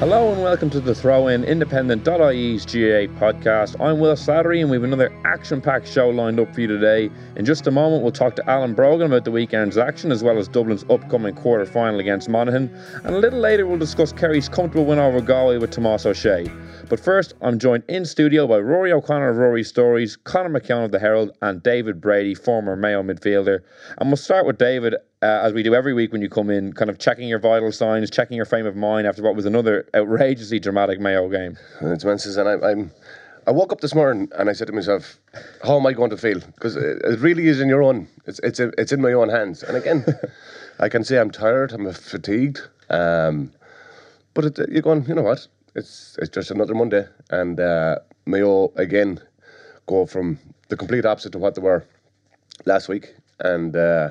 Hello and welcome to the Throw In Independent.ie's GAA podcast. I'm Will Slattery and we have another action packed show lined up for you today. In just a moment, we'll talk to Alan Brogan about the weekend's action as well as Dublin's upcoming quarter final against Monaghan. And a little later, we'll discuss Kerry's comfortable win over Galway with Tomás Ó Sé. But first, I'm joined in studio by Rory O'Connor of Rory Stories, Conor McKeown of the Herald, and David Brady, former Mayo midfielder. And we'll start with David, uh, as we do every week when you come in, kind of checking your vital signs, checking your frame of mind after what was another outrageously dramatic Mayo game. It's Menzies, and I, I'm. I woke up this morning and I said to myself, "How am I going to feel?" Because it, it really is in your own. It's it's it's in my own hands. And again, I can say I'm tired. I'm fatigued. Um, but it, you're going. You know what? It's it's just another Monday, and uh, Mayo again go from the complete opposite to what they were last week, and uh,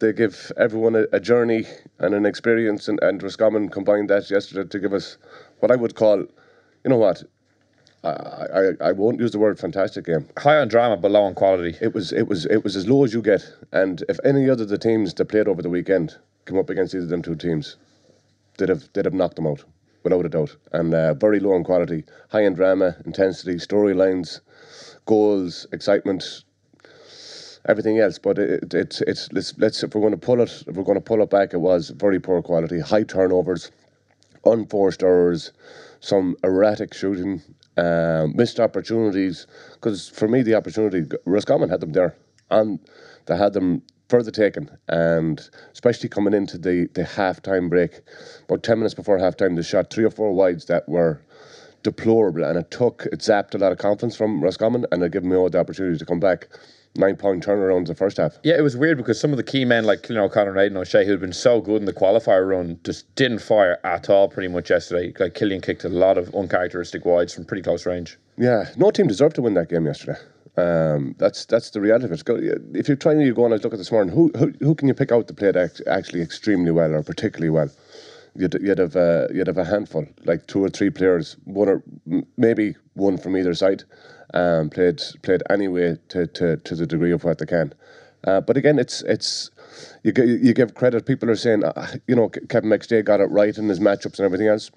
they give everyone a, a, journey and an experience, and, and Roscommon combined that yesterday to give us what I would call, you know what, I, I, I won't use the word fantastic game. High on drama, but low on quality. It was it was it was as low as you get. And if any other of the teams that played over the weekend come up against either of them two teams, they'd have they'd have knocked them out without a doubt. And uh, very low on quality, high in drama, intensity, storylines, goals, excitement, everything else. But it, it, it, let's, let's if we're going to pull it, if we're going to pull it back, it was very poor quality, high turnovers, unforced errors, some erratic shooting, uh, missed opportunities. Because for me, the opportunity, Roscommon had them there, and they had them further taken, and especially coming into the the half time break, about ten minutes before half time, they shot three or four wides that were deplorable, and it took it zapped a lot of confidence from Roscommon, and it gave me all the opportunity to come back. Nine point turnaround the first half. Yeah, it was weird because some of the key men like Cillian O'Connor and Aidan O'Shea, who had been so good in the qualifier run, just didn't fire at all pretty much yesterday. Like Cillian kicked a lot of uncharacteristic wides from pretty close range. Yeah, no team deserved to win that game yesterday. Um, that's that's the reality of it. If you're trying to go on and look at this morning, who, who who can you pick out that played actually extremely well or particularly well? You'd, you'd have uh, you'd have a handful, like two or three players, one or maybe one from either side, um, played played anyway to, to, to the degree of what they can. Uh, but again, it's it's you you give credit. People are saying, uh, you know, Kevin McStay got it right in his matchups and everything else.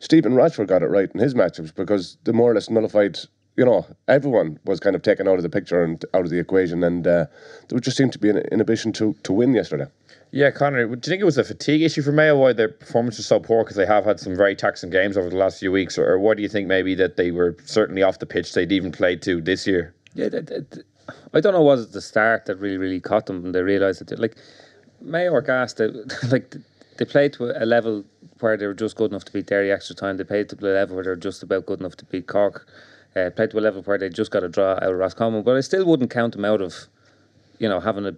Stephen Rochford got it right in his matchups because the more or less nullified you know, everyone was kind of taken out of the picture and out of the equation, and uh, there just seemed to be an inhibition to, to win yesterday. Yeah, Conor, do you think it was a fatigue issue for Mayo why their performance was so poor because they have had some very taxing games over the last few weeks, or, what do you think maybe that they were certainly off the pitch they'd even played to this year? Yeah, I don't know was it the start that really really caught them and they realised that like Mayo or gassed like they played to a level where they were just good enough to beat Derry extra time. They played to the level where they're just about good enough to beat Cork uh, played to a level where they just got a draw out of Roscommon. But I still wouldn't count them out of, you know, having a,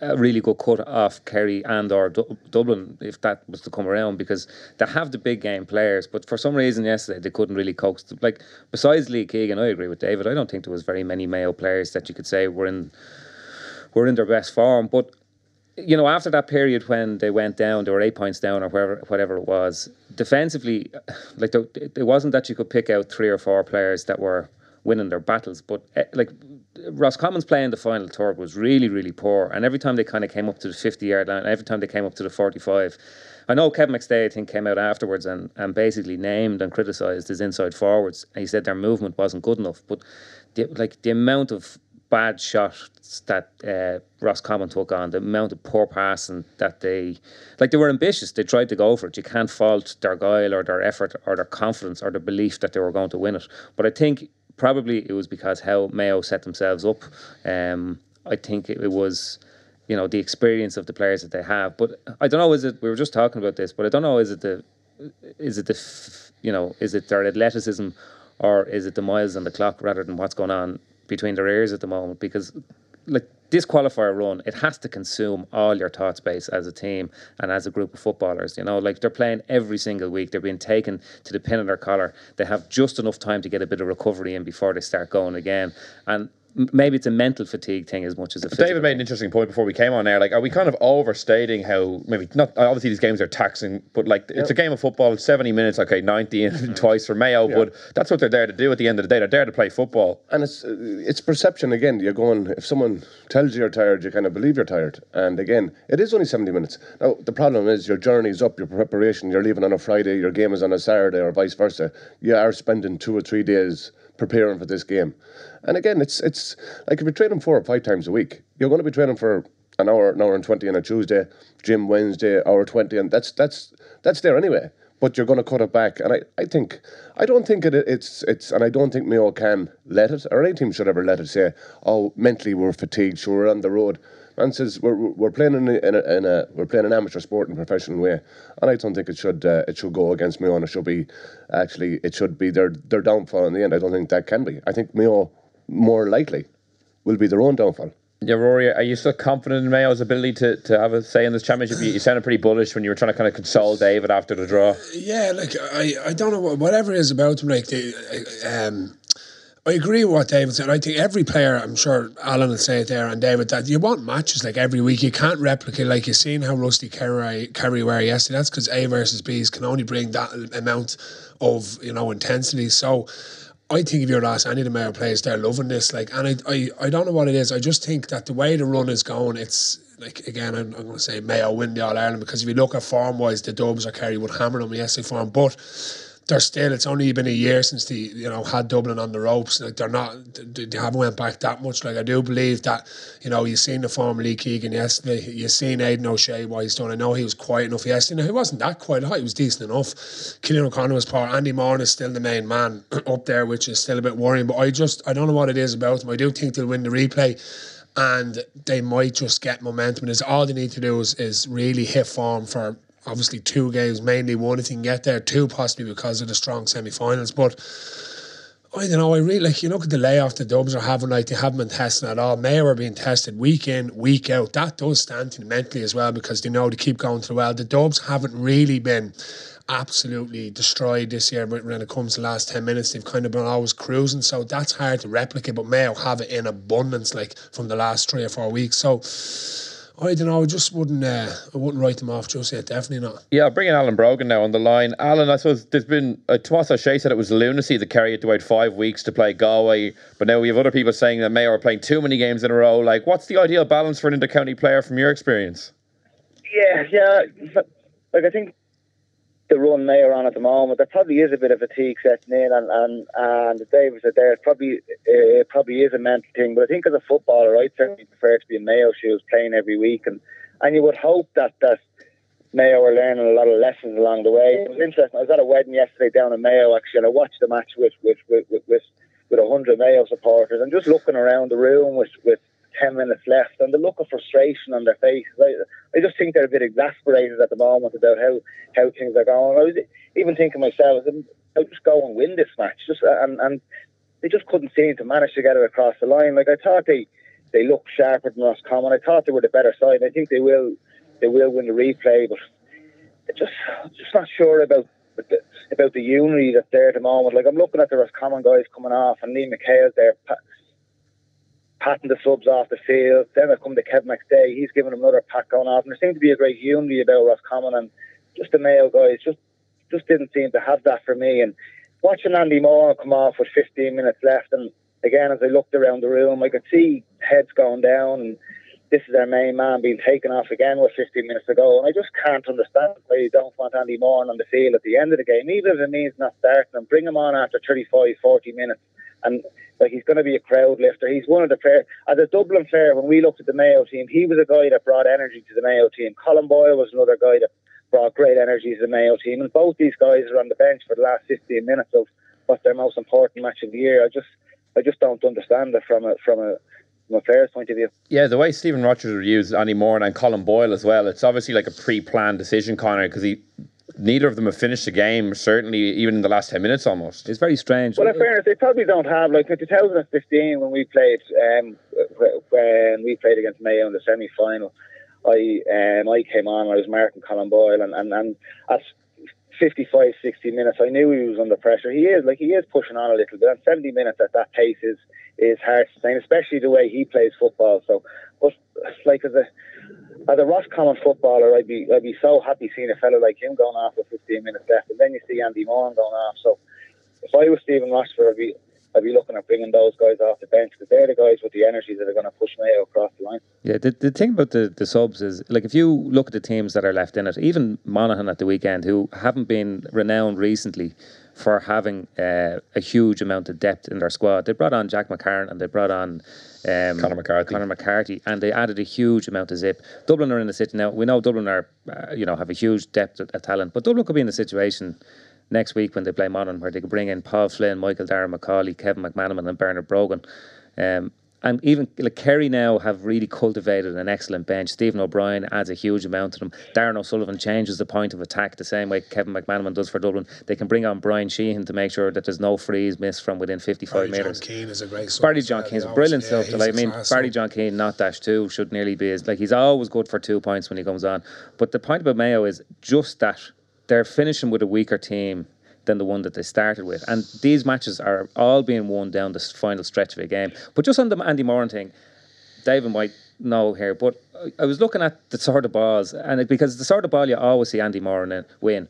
a really good cut off Kerry and or du- Dublin if that was to come around because they have the big game players. But for some reason yesterday they couldn't really coax. Them. Like besides Lee Keegan, I agree with David. I don't think there was very many Mayo players that you could say were in were in their best form. But you know, after that period when they went down, they were eight points down or whatever, whatever it was. Defensively, like it wasn't that you could pick out three or four players that were winning their battles, but eh, like Roscommon's play in the final third was really, really poor. And every time they kind of came up to the fifty-yard line, every time they came up to the forty-five, I know Kevin McStay I think came out afterwards and, and basically named and criticised his inside forwards. And he said their movement wasn't good enough, but the, like the amount of bad shots that uh, Roscommon took on, the amount of poor passing that they, like they were ambitious. They tried to go for it. You can't fault their guile or their effort or their confidence or their belief that they were going to win it. But I think probably it was because how Mayo set themselves up. Um, I think it, it was you know the experience of the players that they have. But I don't know. Is it? We were just talking about this, but I don't know. Is it the? Is it the? You know, is it their athleticism, or is it the miles on the clock rather than what's going on between their ears at the moment? Because like this qualifier run, it has to consume all your thought space as a team and as a group of footballers. You know, like they're playing every single week. They're being taken to the pin of their collar. They have just enough time to get a bit of recovery in before they start going again. And maybe it's a mental fatigue thing as much as a David made an interesting point before we came on air. Like, are we kind of overstating how maybe not? Obviously, these games are taxing, but like it's a game of football. Seventy minutes, okay, ninety and twice for Mayo, but that's what they're there to do. At the end of the day, they're there to play football. And it's uh, it's perception again. You're going if someone tells you you're tired, you kind of believe you're tired. And again, it is only seventy minutes. Now the problem is your journey's up, your preparation. You're leaving on a Friday, your game is on a Saturday, or vice versa. You are spending two or three days preparing for this game. And again, it's it's like if you're training four or five times a week, you're going to be training for an hour, an hour and twenty on a Tuesday, gym Wednesday, hour twenty, and that's that's that's there anyway. But you're going to cut it back, and I, I think I don't think it, it's it's and I don't think Mayo can let it or any team should ever let it say, oh, mentally we're fatigued, so we're on the road. Man says we're, we're playing in a, in a, in a we're playing an amateur sport in a professional way, and I don't think it should uh, it should go against Mayo, and it should be actually it should be their their downfall in the end. I don't think that can be. I think Mayo more likely will be their own downfall. Yeah, Rory, are you still confident in Mayo's ability to, to have a say in this championship? You, you sounded pretty bullish when you were trying to kind of console David after the draw. Yeah, like I, I don't know what, whatever it is about them. Like they, um, I agree with what David said. I think every player, I'm sure Alan will say it there, and David, that you want matches like every week. You can't replicate, like you've seen how rusty Kerry, Kerry were yesterday. That's because A versus B's can only bring that amount of, you know, intensity. So I think if you're asked any of the Mayo players, they're loving this. Like, and I, I, I don't know what it is. I just think that the way the run is going, it's like again, I'm, I'm going to say Mayo win the All Ireland because if you look at form wise, the Dubs or Kerry would hammer them yesterday form, but they're still. It's only been a year since they you know had Dublin on the ropes. Like they're not. They haven't went back that much. Like I do believe that you know you've seen the former Lee Keegan yesterday. You've seen Aidan O'Shea what he's done. I know he was quiet enough yesterday. he wasn't that quiet. He was decent enough. Cillian O'Connor was poor. Andy Moran is still the main man up there, which is still a bit worrying. But I just I don't know what it is about him. I do think they'll win the replay and they might just get momentum. And all they need to do is, is really hit form for obviously two games, mainly one if you can get there, two possibly because of the strong semi-finals. But I don't know. I really like you look at the layoff the Dubs are having. Like they haven't been testing at all. Mayo are being tested week in, week out. That does stand to mentally as well because they know to keep going through well. The Dubs haven't really been absolutely destroyed this year but when it comes to the last 10 minutes they've kind of been always cruising so that's hard to replicate but Mayo have it in abundance like from the last three or four weeks so I don't know. I just wouldn't. Uh, I wouldn't write them off just yet. Definitely not. Yeah, I'll bring in Alan Brogan now on the line. Alan, I suppose there's been uh, Tomás Ó Sé said it was lunacy that Kerry had to wait five weeks to play Galway, but now we have other people saying that Mayo are playing too many games in a row. Like, what's the ideal balance for an intercounty player from your experience? Yeah, yeah. Like I think the run Mayo on at the moment, there probably is a bit of fatigue setting in, and and and David said there, it probably it probably is a mental thing. But I think as a footballer, I certainly prefer to be in Mayo shoes, playing every week, and and you would hope that that Mayo are learning a lot of lessons along the way. It was interesting. I was at a wedding yesterday down in Mayo actually, and I watched the match with with with with with, with a hundred Mayo supporters, and just looking around the room with with 10 minutes left and the look of frustration on their faces. I, I just think they're a bit exasperated at the moment about how, how things are going. I was even thinking myself, I'll just go and win this match. Just and, and they just couldn't seem to manage to get it across the line. Like I thought they, they looked sharper than Roscommon. I thought they were the better side. I think they will they will win the replay, but just just not sure about the, about the unity that's there at the moment. Like I'm looking at the Roscommon guys coming off, and Liam McHale's there patting the subs off the field. Then I come to Kevin McStay. He's giving him another pat going off. And there seemed to be a great unity about Roscommon and just the male guys just just didn't seem to have that for me. And watching Andy Moran come off with 15 minutes left, and again as I looked around the room, I could see heads going down, and this is our main man being taken off again with 15 minutes to go. And I just can't understand why you don't want Andy Moran on the field at the end of the game, even if it means not starting him. Bring him on after 35, 40 minutes and like he's going to be a crowd lifter. He's one of the fair as a Dublin fair. When we looked at the Mayo team, he was a guy that brought energy to the Mayo team. Colm Boyle was another guy that brought great energy to the Mayo team, and both these guys are on the bench for the last 15 minutes of what's their most important match of the year. I just I just don't understand it from a from a from a player's point of view. Yeah, the way Stephen Rochford reviews Andy Moran and Colm Boyle as well, it's obviously like a pre-planned decision, Conor, because he neither of them have finished the game, certainly even in the last 10 minutes almost. It's very strange. Well, in fairness, they probably don't have, like in 2015 when we played um, when we played against Mayo in the semi final, I um, I came on, I was marking Colm Boyle, and, and, and at 55, 60 minutes, I knew he was under pressure. He is, like, he is pushing on a little bit, and 70 minutes at that pace is, is hard to sustain, especially the way he plays football. So, but like as a as a Roscommon footballer, I'd be I'd be so happy seeing a fellow like him going off with 15 minutes left, and then you see Andy Moran going off. So if I was Stephen Rochford, I'd be I'd be looking at bringing those guys off the bench because they're the guys with the energy that are going to push Mayo across the line. Yeah, the, the thing about the, the subs is like if you look at the teams that are left in it, even Monaghan at the weekend, who haven't been renowned recently for having uh, a huge amount of depth in their squad, they brought on Jack McCarron and they brought on um, Conor McCarthy. Conor McCarthy, and they added a huge amount of zip. Dublin are in the city now. We know Dublin are, uh, you know, have a huge depth of, of talent, but Dublin could be in a situation next week when they play Monaghan where they could bring in Paul Flynn, Michael Darragh Macauley, Kevin McManaman, and Bernard Brogan. Um, and even like Kerry now have really cultivated an excellent bench. Stephen O'Brien adds a huge amount to them. Darran O'Sullivan changes the point of attack the same way Kevin McManaman does for Dublin. They can bring on Brian Sheehan to make sure that there's no frees missed from within 55 metres. Barry. John Keane is a great sub Barry John. Keane's He brilliant yeah, like, I mean, Barry. John Keane, not dash two, should nearly be as like he's always good for two points when he comes on. But the point about Mayo is just that they're finishing with a weaker team than the one that they started with, and these matches are all being won down the final stretch of a game. But just on the Andy Moran thing, David might know here, but I- was looking at the sort of balls, and because the sort of ball you always see Andy Moran win,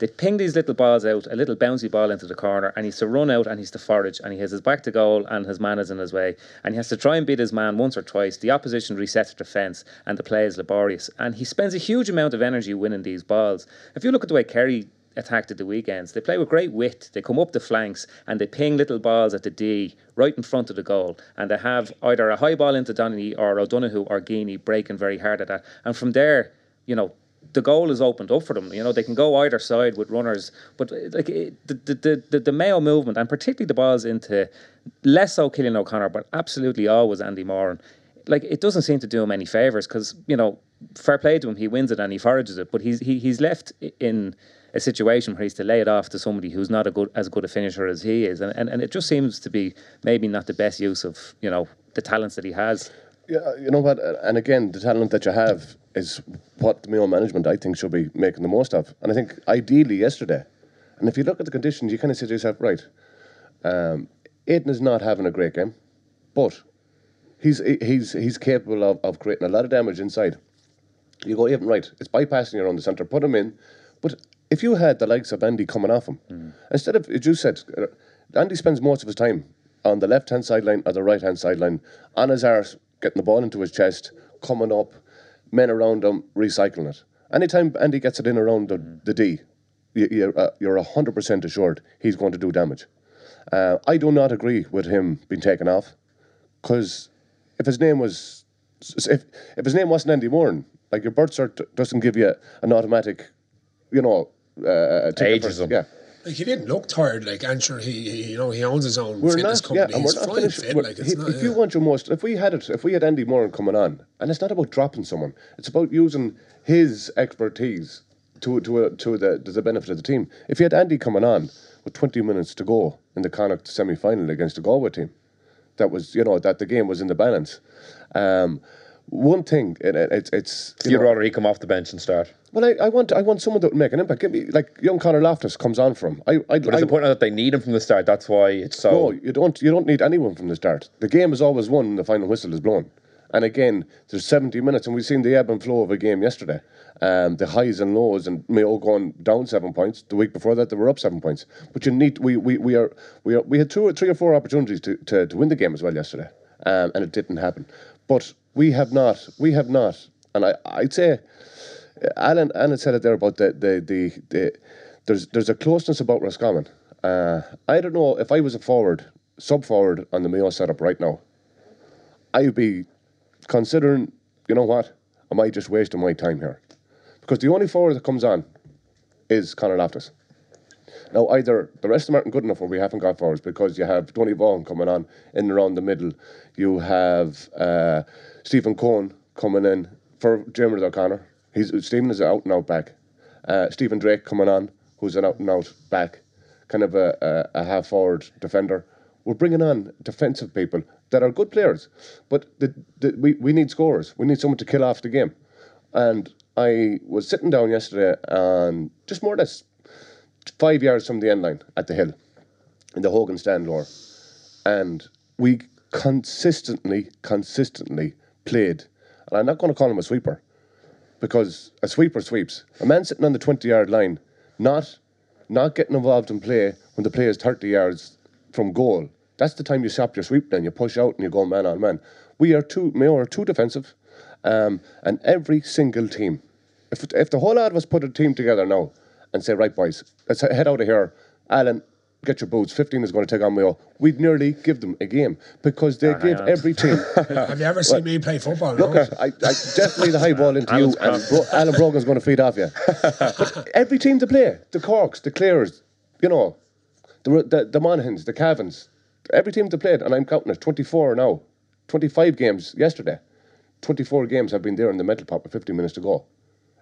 they ping these little balls out, a little bouncy ball into the corner, and he's to run out and he's to forage, and he has his back to goal, and his man is in his way, and he has to try and beat his man once or twice. The opposition resets defence, and the play is laborious, and he spends a huge amount of energy winning these balls. If you look at the way Kerry attacked at the weekends. They play with great wit. They come up the flanks and they ping little balls at the D right in front of the goal. And they have either a high ball into Donaghy or O'Donoghue or Geaney breaking very hard at that. And from there, you know, the goal is opened up for them. You know, they can go either side with runners. But uh, like the, the, the, the Mayo movement and particularly the balls into less so Cillian O'Connor, but absolutely always Andy Moran. Like it doesn't seem to do him any favors because you know, fair play to him, he wins it and he forages it, but he's he, he's left in a situation where he's to lay it off to somebody who's not a good as good a finisher as he is, and, and and it just seems to be maybe not the best use of you know the talents that he has. Yeah, you know what? And again, the talent that you have is what the Mayo management, I think, should be making the most of. And I think ideally yesterday, and if you look at the conditions, you kind of say to yourself, right, um, Aidan is not having a great game, but he's he's he's capable of, of creating a lot of damage inside. You go, Aidan, right, it's bypassing you around the centre, put him in. But if you had the likes of Andy coming off him, instead of, as you said, Andy spends most of his time on the left hand sideline or the right hand sideline, on his arse, getting the ball into his chest, coming up, men around him, recycling it. Anytime Andy gets it in around the, the D, you, you're, uh, you're 100% assured he's going to do damage. Uh, I do not agree with him being taken off because if his name was if if his name wasn't Andy Moran, like your birth cert doesn't give you an automatic, you know, uh, ticket for- Yeah, Like he didn't look tired. Like I'm sure he, he you know, he owns his own we're fitness not. Yeah, company. and He's we're not flying finished. fit. but Like it's if, not. if you yeah. want your most, if we had it, if we had Andy Moran coming on, and it's not about dropping someone, it's about using his expertise to to uh, to the to the benefit of the team. If you had Andy coming on with 20 minutes to go in the Connacht semi final against the Galway team, that was you know that the game was in the balance. Um, one thing, it, it, it's it's you You'd know, rather he come off the bench and start. Well, I, I want I want someone that would make an impact. Give me like young Conor Loftus comes on from. I I, But I it's important that they need him from the start. That's why it's so. no, you don't. You don't need anyone from the start. The game is always won when the final whistle is blown. And again, there's 70 minutes, and we've seen the ebb and flow of a game yesterday. Um, the highs and lows, and Mayo going down seven points. The week before that, they were up seven points. But you need. We we, we are we are we had two or three or four opportunities to, to, to win the game as well yesterday, um, and it didn't happen. But we have not. We have not. And I I'd say Alan Alan said it there about the the the, the there's there's a closeness about Roscommon. Uh, I don't know if I was a forward sub forward on the Mayo setup right now, I'd be considering, you know what, am I just wasting my time here? Because the only forward that comes on is Conor Loftus. Now, either the rest of them aren't good enough or we haven't got forwards because you have Tony Vaughan coming on in and around the middle. You have uh, Stephen Coen coming in for Jeremy O'Connor. He's, Stephen is an out and out back. Uh, Stephen Drake coming on, who's an out and out back, kind of a, a, a half forward defender. We're bringing on defensive people that are good players, but the, the, we, we need scorers. We need someone to kill off the game. And I was sitting down yesterday and just more or less five yards from the end line at the hill in the Hogan stand lower. And we consistently, consistently played. And I'm not going to call him a sweeper because a sweeper sweeps. A man sitting on the 20 yard line, not not getting involved in play when the play is 30 yards from goal. That's the time you stop your sweep then. You push out and you go man on man. We are too, Mayo are too defensive. Um, and every single team, if, if the whole lot us put a team together now and say, right, boys, let's head out of here. Alan, get your boots. 15 is going to take on Mayo. We'd nearly give them a game because they give every team. Have you ever seen me play football? Look, no? I, I definitely the high ball into Alan's you, and Bro- Alan Brogan's going to feed off you. but every team to play, the Corks, the Clears, you know, the the, the Monaghan's, the Cavans, every team to play, and I'm counting it 24 now, 25 games yesterday. 24 games have been there in the mental pot with 15 minutes to go.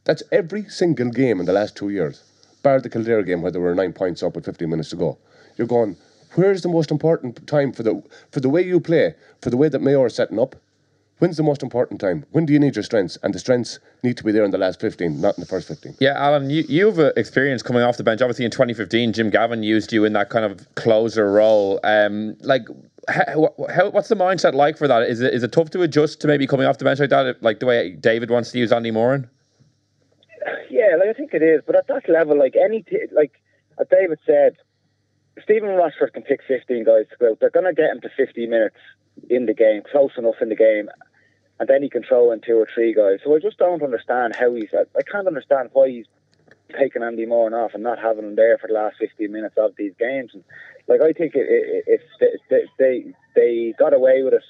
That's every single game in the last two years, bar the Kildare game where there were nine points up with 15 minutes to go. You're going, where's the most important time for the for the way you play, for the way that Mayo are setting up? When's the most important time? When do you need your strengths? And the strengths need to be there in the last 15, not in the first 15. Yeah, Alan, you, you have uh, experience coming off the bench. Obviously, in 2015, Jim Gavin used you in that kind of closer role. Um, like, how, how, what's the mindset like for that? Is it is it tough to adjust to maybe coming off the bench like that, like the way David wants to use Andy Moran? Yeah, like I think it is, but at that level, like any, t- like as David said, Stephen Rochford can pick 15 guys to go. They're going to get him to 15 minutes in the game, close enough in the game, and then he can throw in two or three guys. So I just don't understand how he's. I can't understand why he's taking Andy Moran off and not having him there for the last 15 minutes of these games. And like I think it, it, it, if they, they they got away with it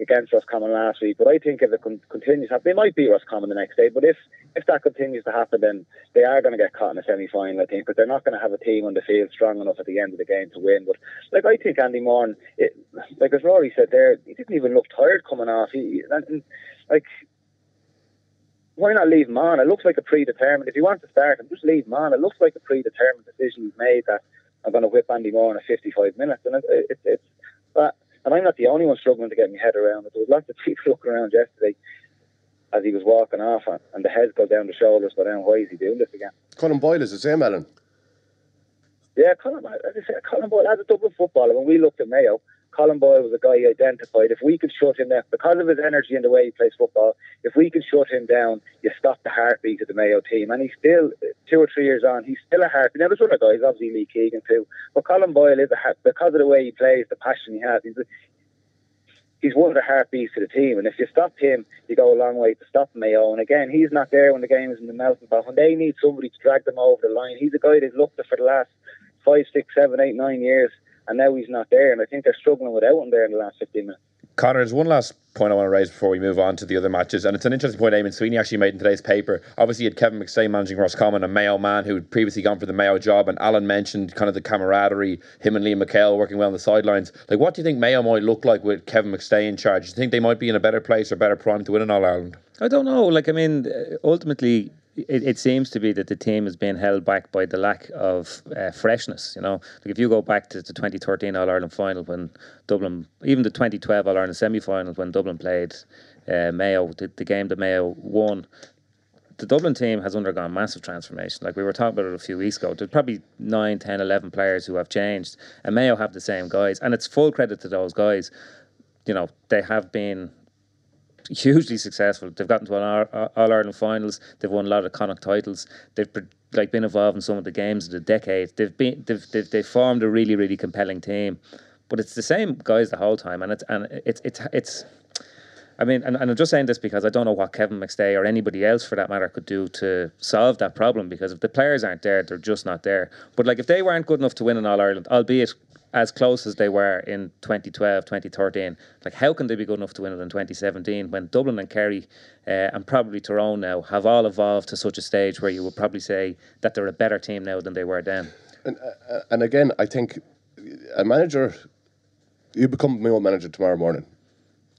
against Roscommon last week, but I think if it con- continues, they might beat Roscommon the next day. But if if that continues to happen, then they are going to get caught in a semi final. I think, because they're not going to have a team on the field strong enough at the end of the game to win. But like I think Andy Moran, it, like as Rory said there, he didn't even look tired coming off. He and, and like why not leave him on? It looks like a predetermined. If you want to start him, just leave him on. It looks like a predetermined decision he's made that I'm going to whip Andy Moran in 55 minutes, and it, it, it, it's but. And I'm not the only one struggling to get my head around it. There was lots of people looking around yesterday as he was walking off, and the heads go down the shoulders, but then why is he doing this again? Colm Boyle is the same, Alan. Yeah, Colm, as I said, Colm Boyle, as a Dublin footballer, when we looked at Mayo, Colm Boyle was a guy he identified. If we could shut him down, because of his energy and the way he plays football, if we could shut him down, you stop the heartbeat of the Mayo team. And he's still, two or three years on, he's still a heartbeat. Now, there's other guys, obviously Lee Keegan too, but Colm Boyle is a heart, because of the way he plays, the passion he has, he's, a, he's one of the heartbeats of the team. And if you stop him, you go a long way to stop Mayo. And again, he's not there when the game is in the melting pot. When they need somebody to drag them over the line, he's a guy they've looked at for the last five, six, seven, eight, nine years and now he's not there. And I think they're struggling without him there in the last 15 minutes. Conor, there's one last point I want to raise before we move on to the other matches, and it's an interesting point Eamonn Sweeney actually made in today's paper. Obviously, you had Kevin McStay managing Roscommon, a Mayo man who had previously gone for the Mayo job, and Alan mentioned kind of the camaraderie, him and Liam McHale working well on the sidelines. Like, what do you think Mayo might look like with Kevin McStay in charge? Do you think they might be in a better place or better prime to win in All Ireland? I don't know. Like, I mean, ultimately, it, it, seems to be that the team is being held back by the lack of uh, freshness. You know, like if you go back to the 2013 All Ireland final when Dublin, even the 2012 All Ireland semi final when Dublin played uh, Mayo, the, the, game that Mayo won. The Dublin team has undergone massive transformation. Like we were talking about it a few weeks ago. There's probably 9, 10, 11 players who have changed, and Mayo have the same guys. And it's full credit to those guys. You know, they have been hugely successful. They've gotten to an All Ireland finals. They've won a lot of Connacht titles. They've like been involved in some of the games of the decade. They've been they've, they've they've formed a really really compelling team. But it's the same guys the whole time, and it's and it's it's it's. I mean, and, and I'm just saying this because I don't know what Kevin McStay or anybody else for that matter could do to solve that problem. Because if the players aren't there, they're just not there. But like if they weren't good enough to win an All Ireland, albeit as close as they were in 2012, 2013. Like, how can they be good enough to win it in 2017 when Dublin and Kerry uh, and probably Tyrone now have all evolved to such a stage where you would probably say that they're a better team now than they were then? And, uh, and again, I think a manager, you become my own manager tomorrow morning.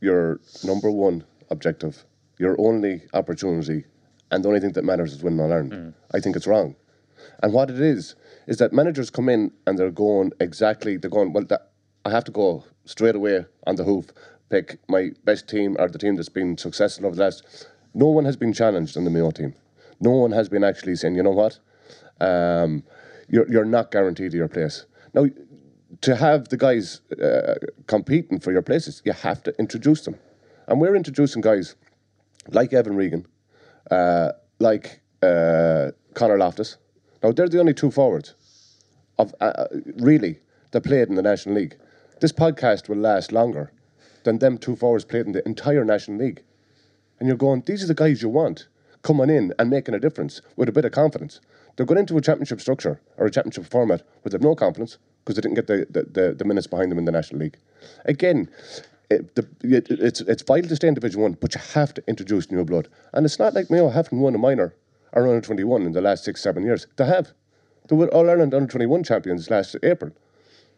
Your number one objective, your only opportunity, and the only thing that matters is winning All Ireland. Mm. I think it's wrong. And what it is, is that managers come in and they're going exactly, they're going, well, that, I have to go straight away on the hoof, pick my best team or the team that's been successful over the last. No one has been challenged in the Mayo team. No one has been actually saying, you know what, um, you're, you're not guaranteed your place. Now, to have the guys uh, competing for your places, you have to introduce them. And we're introducing guys like Evan Regan, uh, like uh, Conor Loftus. Now, they're the only two forwards of uh, uh, really that played in the National League. This podcast will last longer than them two forwards played in the entire National League. And you're going, these are the guys you want coming in and making a difference with a bit of confidence. They're going into a championship structure or a championship format with no confidence because they didn't get the, the, the, the, minutes behind them in the National League. Again, it, the, it, it's, it's vital to stay in Division 1, but you have to introduce new blood. And it's not like Mayo haven't won a minor or under 21 in the last six, seven years. They have. They were All Ireland under 21 champions last April.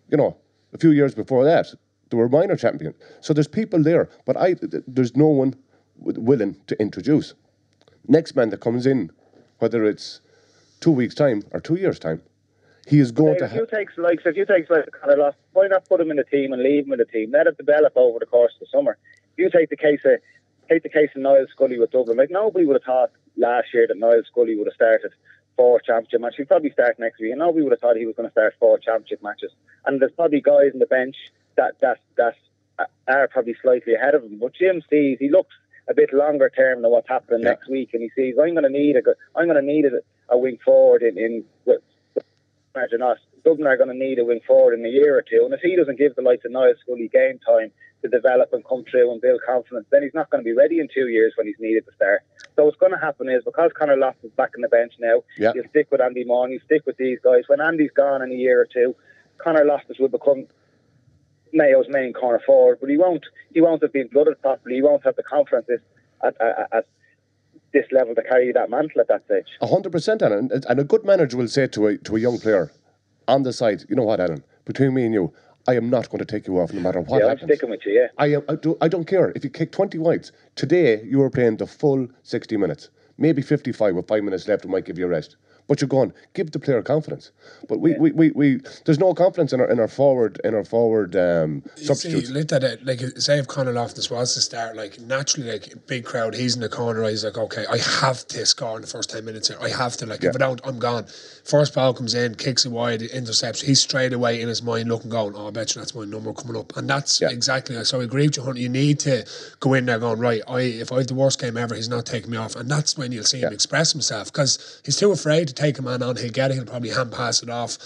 You know, a few years before that, they were minor champion. So there's people there, but I there's no one willing to introduce. Next man that comes in, whether it's two weeks' time or two years' time, he is going to. If you take like if you take like of lost, why not put him in the team and leave him in the team? Let it develop over the course of the summer. If you take the case of take the case of Niall Scully with Dublin, like nobody would have thought last year that Niall Scully would have started four championship matches. He'll probably start next week. And nobody would have thought he was going to start four championship matches. And there's probably guys on the bench that that that are probably slightly ahead of him. But Jim sees he looks a bit longer term than what's happening yeah. next week, and he sees I'm going to need a I'm going to need a, a wing forward in in imagine us. Dublin are going to need a wing forward in a year or two, and if he doesn't give the likes of Niall Scully game time to develop and come through and build confidence, then he's not going to be ready in two years when he's needed to start. So what's going to happen is because Conor Loftus is back on the bench now, yeah. you'll stick with Andy Moran, you stick with these guys. When Andy's gone in a year or two, Conor Loftus will become Mayo's main corner forward, but he won't. He won't have been blooded properly. He won't have the confidence at, at, at this level to carry that mantle at that stage. A hundred percent, Alan. And a good manager will say to a to a young player on the side, you know what, Alan, between me and you, I am not going to take you off no matter what yeah, happens. I'm sticking with you, yeah. I, am, I, do, I don't care. If you kick 20 wides, today you are playing the full 60 minutes. Maybe 55 with five minutes left, we might give you a rest. But you're going, give the player confidence. But we, yeah. we, we, we, there's no confidence in our in our forward in our forward um, substitutes. See, look at it, like say if Conor Loftus was to start, like naturally, like big crowd, he's in the corner. He's like, okay, I have to score in the first ten minutes. Here. I have to. Like, yeah. if I don't, I'm gone. First ball comes in, kicks it wide, intercepts. He's straight away in his mind looking, going, oh, I bet you that's my number coming up. And that's yeah. exactly. So I agree with you, Hunter. You need to go in there going right. I if I have the worst game ever, he's not taking me off, and that's when you'll see him express himself because he's too afraid to take a man on, he'll get it, he'll probably hand pass it off.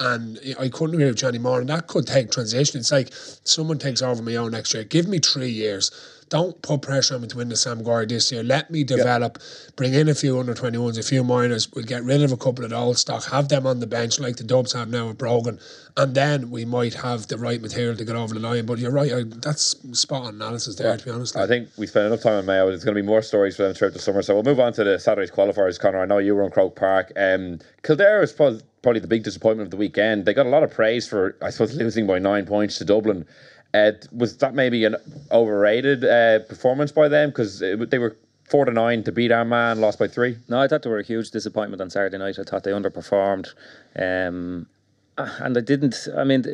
And I couldn't agree with you anymore. And that could take transition. It's like someone takes over my own next year. Give me three years. Don't put pressure on me to win the Sam Maguire this year. Let me develop, bring in a few under 21s, a few minors. We'll get rid of a couple of the old stock, have them on the bench like the Dubs have now with Brogan. And then we might have the right material to get over the line. But you're right, I, that's spot on analysis there, to be honest. I think we spent enough time in Mayo. There's going to be more stories for them throughout the summer. So we'll move on to the Saturday's qualifiers, Conor. I know you were on Croke Park. Um, Kildare is probably the big disappointment of the weekend. They got a lot of praise for, I suppose, losing by nine points to Dublin. Uh, was that maybe an overrated uh, performance by them because they were four to nine to beat Armagh, lost by three? No, I thought they were a huge disappointment on Saturday night. I thought they underperformed, um, and I didn't. I mean.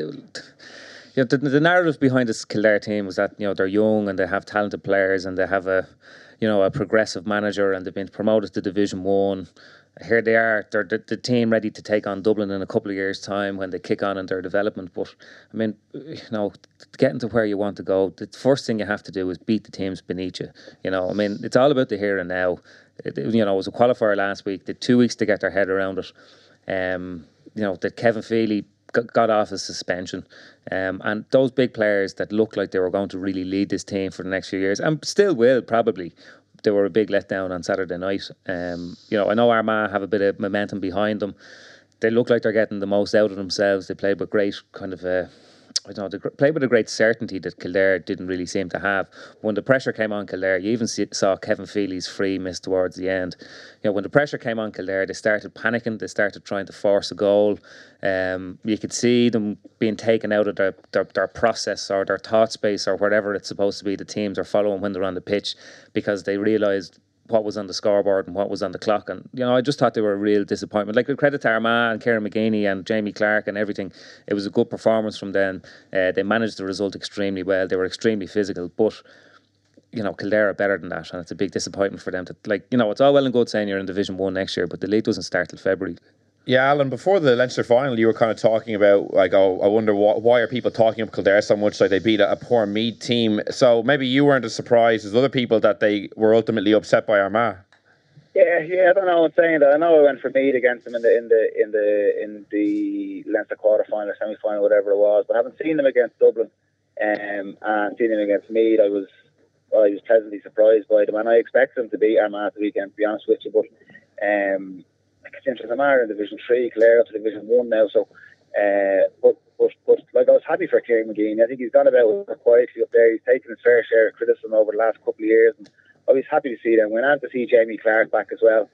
You know, the, the narrative behind this Kildare team was that you know they're young and they have talented players and they have a, you know, a progressive manager and they've been promoted to Division One here they are. They're the, the, team ready to take on Dublin in a couple of years' time when they kick on in their development. But I mean, you know, getting to where you want to go, the first thing you have to do is beat the teams beneath you. You know, I mean, it's all about the here and now. It, you know, it was a qualifier last week. They two weeks to get their head around it. Um, you know, that Kevin Feely got, got off his suspension, um, and those big players that looked like they were going to really lead this team for the next few years, and still will probably they were a big letdown on Saturday night. Um, you know, I know Armagh have a bit of momentum behind them. They look like they're getting the most out of themselves. They played with great kind of uh, I don't know, they played with a great certainty that Kildare didn't really seem to have. When the pressure came on Kildare, you even see, saw Kevin Feely's free miss towards the end. You know, when the pressure came on Kildare, they started panicking. They started trying to force a goal. Um, you could see them being taken out of their, their, their process or their thought space or whatever it's supposed to be. The teams are following when they're on the pitch because they realised what was on the scoreboard and what was on the clock. And you know, I just thought they were a real disappointment. Like the credit to Armagh and Kieran McGeeney and Jamie Clarke and everything, it was a good performance from them. Uh, they managed the result extremely well. They were extremely physical, but you know, Kildare are better than that, and it's a big disappointment for them to like. You know, it's all well and good saying you're in Division One next year, but the league doesn't start till February. Yeah, Alan. Before the Leinster final, you were kind of talking about like, oh, I wonder wh- why are people talking up Kildare so much? Like they beat a, a poor Meath team. So maybe you weren't as surprised as other people that they were ultimately upset by Armagh. Yeah, yeah, I don't know. I'm saying that. I know I went for Meath against them in the in the in the in the Leinster quarter final, semi final, whatever it was. But I haven't seen them against Dublin, um, and seen them against Meath. I was well, I was pleasantly surprised by them, and I expect them to beat Armagh the weekend. To be honest with you, but um, interesting. Armagh in Division Three, Clare to Division One now. So, uh, but, but but like I was happy for Kieran McGeeney. I think he's gone about quietly up there. He's taken his fair share of criticism over the last couple of years. And, I was happy to see them win and to see Jamie Clarke back as well.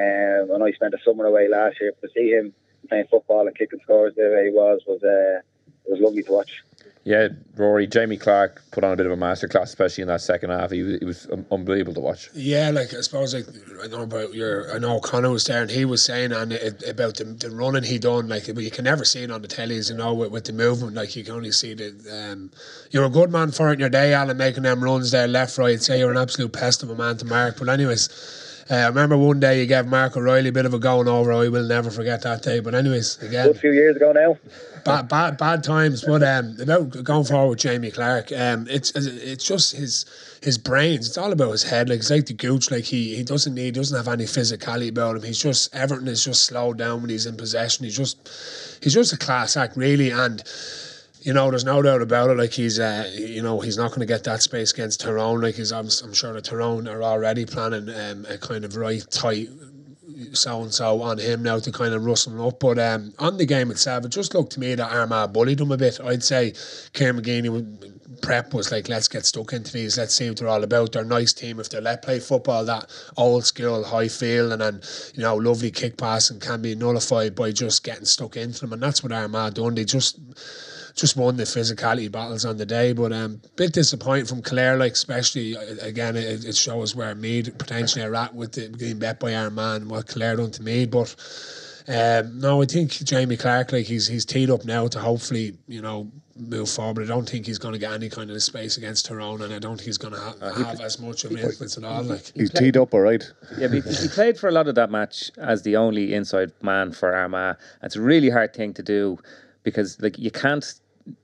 Um, I spent a summer away last year to see him playing football and kicking scores the way he was was uh, was lovely to watch. Yeah, Rory, Jamie Clarke put on a bit of a masterclass, especially in that second half. He was, it was unbelievable to watch. Yeah, like I suppose like I know about your, I know Conor was there and he was saying and it, about the, the running he done. Like you can never see it on the tellies, you know, with, with the movement. Like you can only see the. Um, you're a good man for it in your day, Alan, making them runs there left, right. Say you're an absolute pest of a man to mark. But anyways. Uh, I remember one day you gave Mark O'Reilly a bit of a going over. I will never forget that day. But anyways, again, a few years ago now. Bad, bad, bad times. But um, about going forward, with Jamie Clarke. Um, it's it's just his his brains. It's all about his head. Like it's like the gooch. Like he he doesn't need doesn't have any physicality about him. He's just everything is just slowed down when he's in possession. He's just he's just a class act really and you know, there's no doubt about it. Like he's, uh, you know, he's not going to get that space against Tyrone. Like he's, I'm, I'm sure the Tyrone are already planning um, a kind of right tight so and so on him now to kind of rustle him up. But um, on the game itself, it just looked to me that Armagh bullied him a bit. I'd say Kieran prep was like, let's get stuck into these, let's see what they're all about. They're a nice team if they let play football, that old school, high feel, and then, you know, lovely kick pass and can be nullified by just getting stuck into them. And that's what Armagh done. They just just won the physicality battles on the day. But um, a bit disappointing from Clare, like especially uh, again, it, it shows where Meath potentially are at with the, being bet by Armagh what Clare done to Meath. But um, no, I think Jamie Clarke, like he's he's teed up now to hopefully you know move forward. I don't think he's going to get any kind of space against Tyrone, and I don't think he's going to ha- uh, have as much of an influence at all. Like he's teed up all right. Yeah, but he played for a lot of that match as the only inside man for Armagh. It's a really hard thing to do because like you can't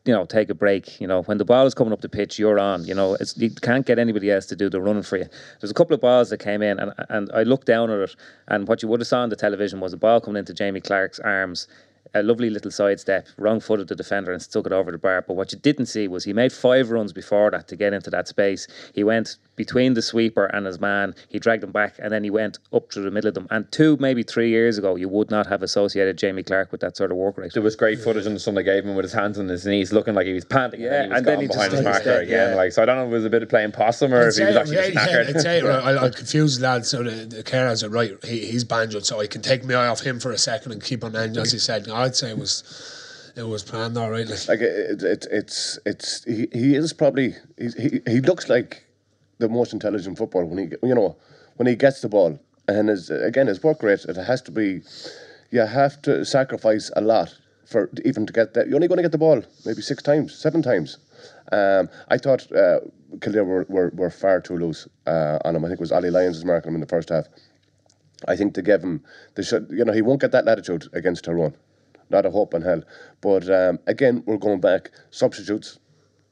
you know, take a break. You know, when the ball is coming up the pitch, you're on. You know, you can't get anybody else to do the running for you. There's a couple of balls that came in, and and I looked down at it, and what you would have saw on the television was a ball coming into Jamie Clarke's arms, a lovely little sidestep, wrong footed the defender and stuck it over the bar. But what you didn't see was he made five runs before that to get into that space. He went between the sweeper and his man, he dragged him back, and then he went up through the middle of them. And two, maybe three years ago, you would not have associated Jamie Clarke with that sort of work rate. There was great footage on the Sunday gave him with his hands on his knees, looking like he was panting. Yeah, and, he and then he behind just his marker dead, again. yeah. Like so, I don't know if it was a bit of playing possum or if he was actually just knackered. I'd say, right, I, I confuse the lad. So the, the carers are right. He, he's banjoed, so I can take my eye off him for a second and keep on end. As he said, I'd say it was it was planned all right. Like. Like it, it, it's it's he, he is probably he, he he looks like the most intelligent footballer when he you know when he gets the ball. And his again his work rate. It has to be you have to sacrifice a lot for even to get that. You're only going to get the ball maybe six times seven times. Um, I thought uh, Kildare were, were, were far too loose uh, on him. I think it was Ollie Lyons was marking him in the first half. I think to give him they should you know he won't get that latitude against Tyrone. Not a hope in hell. But um, again we're going back. Substitutes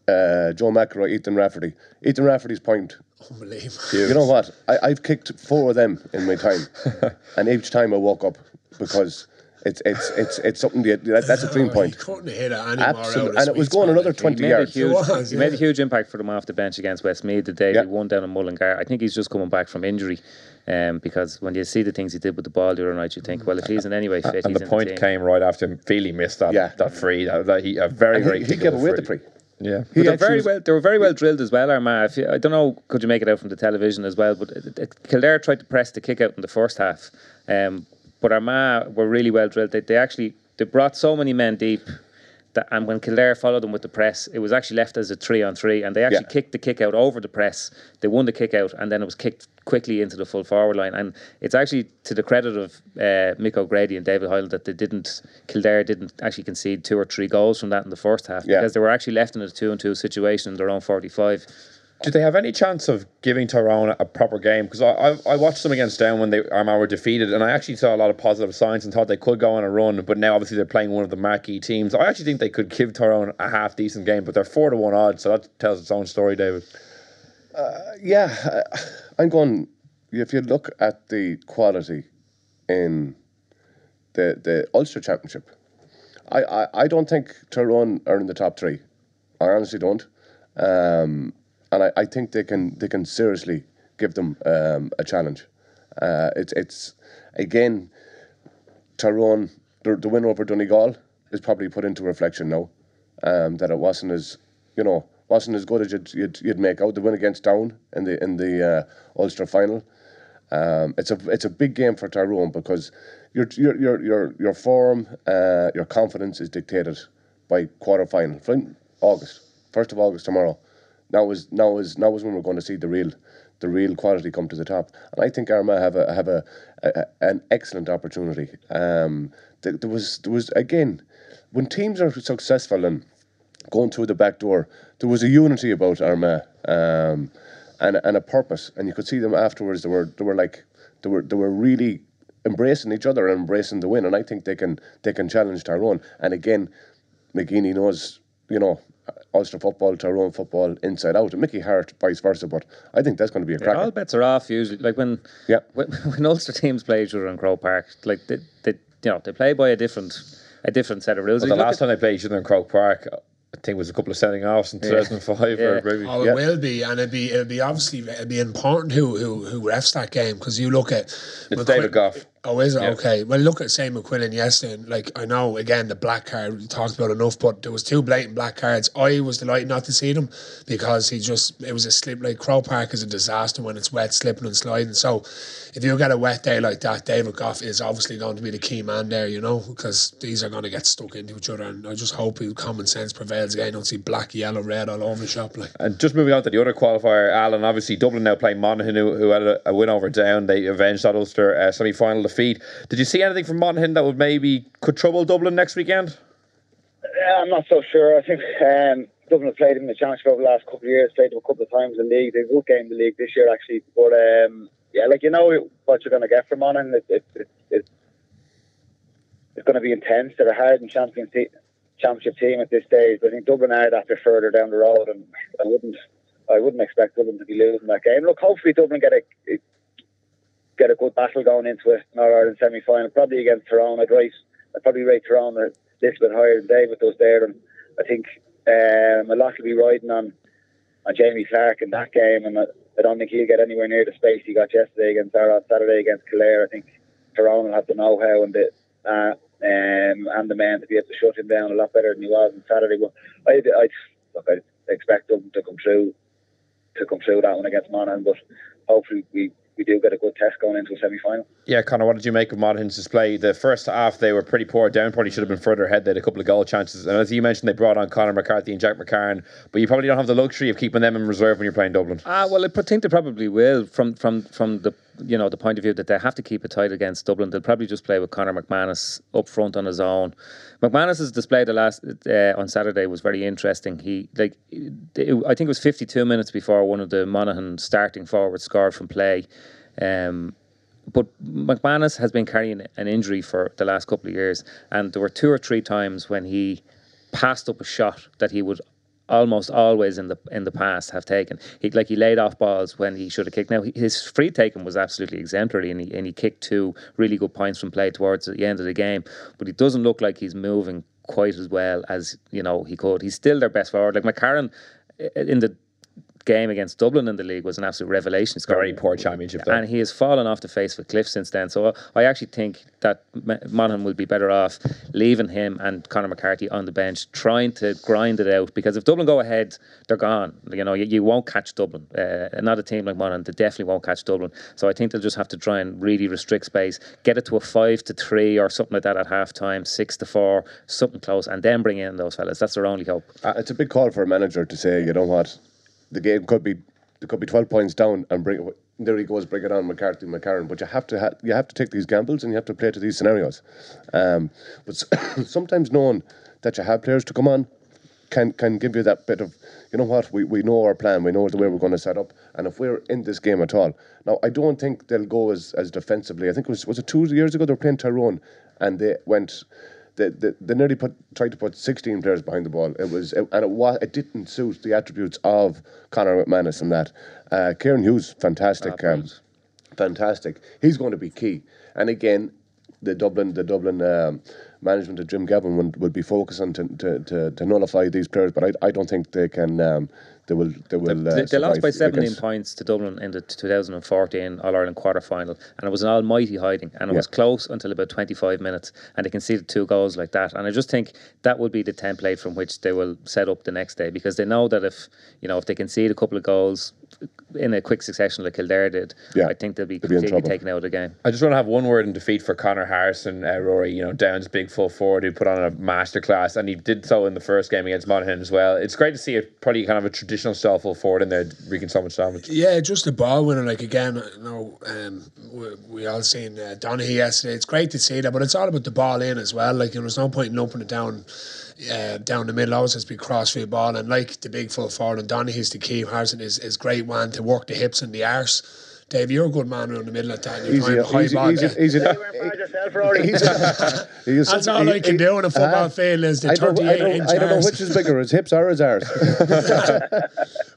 uh, Joe McElroy, Ethan Rafferty. Ethan Rafferty's point. Unbelievable. You know what? I, I've kicked four of them in my time, and each time I woke up because it's it's it's it's something that, that that's a dream He point. couldn't hit it any Absolutely, more out and it was going another twenty made, a yards. huge, was, he made a huge impact for them off the bench against Westmeath the day Yeah. they won down in Mullingar. I think he's just coming back from injury. Um, because when you see the things he did with the ball the other night, you think, well, if he's in any way fit, and he's the in point team. came right after him. Feely missed that Yeah. that free. That, that he a very And very he, he kickable gave away the free. Yeah. But they're very was- well. They were very well drilled as well, Armagh. If you, I don't know, could you make it out from the television as well? But Kildare tried to press the kick out in the first half, um, but Armagh were really well drilled. They, they actually they brought so many men deep. That, and when Kildare followed them with the press, it was actually left as a three on three, and they actually Yeah. kicked the kick out over the press. They won the kick out, and then it was kicked quickly into the full forward line. And it's actually to the credit of uh, Mick O'Grady and David Hoyle that they didn't Kildare didn't actually concede two or three goals from that in the first half Yeah. because they were actually left in a two and two situation in their own forty five. Did they have any chance of giving Tyrone a proper game? Because I, I I watched them against Down when they Armagh were defeated, and I actually saw a lot of positive signs and thought they could go on a run. But now obviously they're playing one of the marquee teams. I actually think they could give Tyrone a half decent game, but they're four to one odds, so that tells its own story, David. Yeah, I- I'm going. If you look at the quality in the the Ulster Championship, I, I, I don't think Tyrone are in the top three. I honestly don't, um, and I, I think they can they can seriously give them um, a challenge. Uh, it's it's again Tyrone the, the win over Donegal is probably put into reflection now um, that it wasn't as you know wasn't as good as you'd, you'd, you'd make out. The win against Down in the in the uh, Ulster final. Um, it's a it's a big game for Tyrone because your your your your your form, uh, your confidence is dictated by quarter final August, first of August tomorrow. Now is now is now is when we're going to see the real the real quality come to the top, and I think Armagh have a have a, a an excellent opportunity. Um, there, there was there was again when teams are successful and going through the back door, there was a unity about Armagh um, and and a purpose, and you could see them afterwards. They were they were like they were they were really embracing each other and embracing the win, and I think they can they can challenge Tyrone. And again, McGeaney knows you know Ulster football, Tyrone football inside out, and Mickey Harte vice versa. But I think that's going to be a cracker. All bets are off usually. Like when Yeah. when, when Ulster teams play each other in Croke Park, like they, they you know they play by a different a different set of rules. But You the last time they played each other in Croke Park, I think it was a couple of sending offs in 2005 Yeah. or maybe. Oh, it will be, and it'd be it'd be obviously it'd be important who who who refs that game because you look at It's David Gough. Oh, is it Yeah. okay? Well, look at say McQuillan yesterday. and, Like I know again the black card we talked about enough, but there was two blatant black cards. I was delighted not to see them because he just it was a slip. Like Croke Park is a disaster when it's wet, slipping and sliding. So if you get a wet day like that, David Gough is obviously going to be the key man there. You know because these are going to get stuck into each other, and I just hope common sense prevails again. Don't see black, yellow, red all over the shop. Like And just moving on to the other qualifier, Alan, obviously Dublin now playing Monaghan, who, who had a, a win over Down. They avenged that Ulster uh, semi final Did you see anything from Monaghan that would maybe could trouble Dublin next weekend? I'm not so sure. I think um, Dublin have played in the championship over the last couple of years. Played him a couple of times in the league. They good game the league this year actually. But um, yeah, like you know what you're going to get from Monaghan. It, it, it, it, it's going to be intense. They're a hard and champion te- championship team at this stage. But I think Dublin are that bit further down the road, and I wouldn't I wouldn't expect Dublin to be losing that game. Look, hopefully Dublin get a get a good battle going into it in All Ireland semi final, probably against Tyrone. I'd rate I'd probably rate Tyrone a little bit higher than David does there, and I think um, a lot will be riding on on Jamie Clarke in that game, and I, I don't think he'll get anywhere near the space he got yesterday against Ara Saturday against Kildare. I think Tyrone will have the know-how and the uh, um, and the men to be able to shut him down a lot better than he was on Saturday. But I I look I expect them to come through to come through that one against Monaghan, but hopefully we. We do get a good test going into a semi final. Yeah, Conor, what did you make of Monaghan's display? The first half, they were pretty poor. Down probably should have been further ahead. They had a couple of goal chances. And as you mentioned, they brought on Conor McCarthy and Jack McCarron, but you probably don't have the luxury of keeping them in reserve when you're playing Dublin. Ah, well, I pr- think they probably will from from from the you know the point of view that they have to keep it tight against Dublin. They'll probably just play with Conor McManus up front on his own. McManus's display the last uh, on Saturday was very interesting. He like it, I think it was 52 minutes before one of the Monaghan starting forwards scored from play. Um, but McManus has been carrying an injury for the last couple of years, and there were two or three times when he passed up a shot that he would almost always in the in the past have taken. He like he laid off balls when he should have kicked. Now his free taking was absolutely exemplary, and he and he kicked two really good points from play towards the end of the game. But he doesn't look like he's moving quite as well as you know he could. He's still their best forward. Like McCarran in the game against Dublin in the league was an absolute revelation. Scored- Very poor championship, though. and he has fallen off the face of a cliff since then. So I actually think that Monaghan will be better off leaving him and Conor McCarthy on the bench, trying to grind it out. Because if Dublin go ahead, they're gone. You know, you, you won't catch Dublin. Uh, not a team like Monaghan, they definitely won't catch Dublin. So I think they'll just have to try and really restrict space, get it to a five to three or something like that at half time, six to four, something close, and then bring in those fellas. That's their only hope. Uh, it's a big call for a manager to say, you know what, the game could be there could be twelve points down and bring it. There he goes, bring it on, McCarthy, McCarron. But you have to ha- you have to take these gambles and you have to play to these scenarios. Um, but sometimes knowing that you have players to come on can can give you that bit of, you know what, we, we know our plan, we know the way we're going to set up, and if we're in this game at all. Now I don't think they'll go as, as defensively. I think it was was it two years ago they were playing Tyrone, and they went. They, they, they nearly put tried to put 16 players behind the ball. It was it, and it was it didn't suit the attributes of Conor McManus and that. Uh, Kieran Hughes, fantastic, um, fantastic. He's going to be key. And again, the Dublin the Dublin um, management of Jim Gavin would, would be focusing to, to, to, to nullify these players, but I, I don't think they can. Um, they will. They will. Uh, They, lost by 17 against- points to Dublin in the 2014 All Ireland quarter final, and it was an almighty hiding, and it was close until about 25 minutes, and they conceded two goals like that. And I just think that will be the template from which they will set up the next day, because they know that if you know if they concede a couple of goals in a quick succession like Kildare did, Yeah, I think they'll be they'll completely trouble. taken out of the game. I just want to have one word in defeat for Connor Harrison, uh, Rory. You know, Down's big full forward who put on a masterclass, and he did so in the first game against Monaghan as well. It's great to see a probably kind of a traditional style full forward in there wreaking so much damage. Yeah, just a ball winner. Like again, you know, um, we, we all seen uh, Donaghy yesterday. It's great to see that, but it's all about the ball in as well. Like there was no point in opening it down, uh, down the middle. Always has to be crossfield ball, and like the big full forward, and Donaghy's the key. Harrison is is great one to work the hips and the arse. Dave, you're a good man around the middle of that. You're Easy, high easy, ball. easy, there. easy, You weren't proud of yourself, Rory. He's a, he is- That's all he- I can he- do in a football uh, field is the I don't, 38 I don't, inch I don't know arse. which is bigger, his hips or his arse.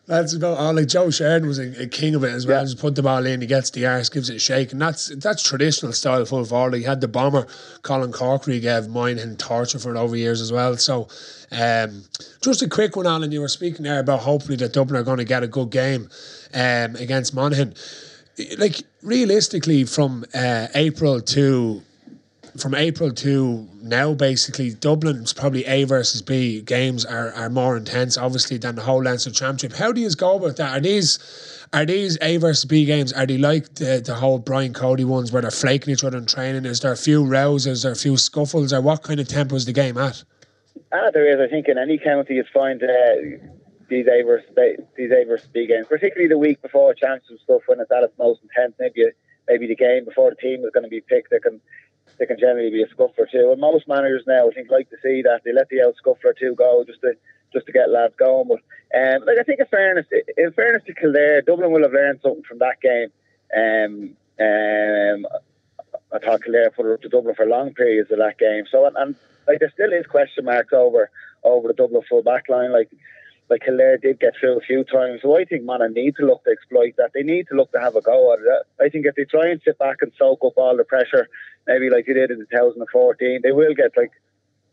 That's about all. Like Joe Sheridan was a, a king of it as well. Yeah. Just put the ball in, he gets the arse, gives it a shake, and that's that's traditional style full forward. He had the bomber Colin Corkery gave mine and torture for it over years as well. So, um, just a quick one, Alan. You were speaking there about hopefully that Dublin are going to get a good game um, against Monaghan. Like realistically, from uh, April to from April to now, basically, Dublin's probably A versus B games are, are more intense, obviously, than the whole Leinster Championship. How do you go about that? Are these are these A versus B games? Are they like the, the whole Brian Cody ones where they're flaking each other in training? Is there a few rows? Is there a few scuffles? Or what kind of tempo is the game at? Ah, there is. I think in any county you'd find uh, these A versus these A versus B games, particularly the week before championship stuff when it's at its most intense. Maybe maybe the game before the team is going to be picked, there can there can generally be a scuffle too. And most managers now, I think, like to see that they let the out scuffle or two go just to just to get lads going. But um, like I think, in fairness, in fairness to Kildare, Dublin will have learned something from that game. Um, um, I thought Kildare put it up to Dublin for long periods of that game. So and, and like there still is question marks over over the Dublin full back line. Like like Kildare did get through a few times. So I think Monaghan need to look to exploit that. They need to look to have a go at it. I think if they try and sit back and soak up all the pressure, maybe like they did in 2014, they will get like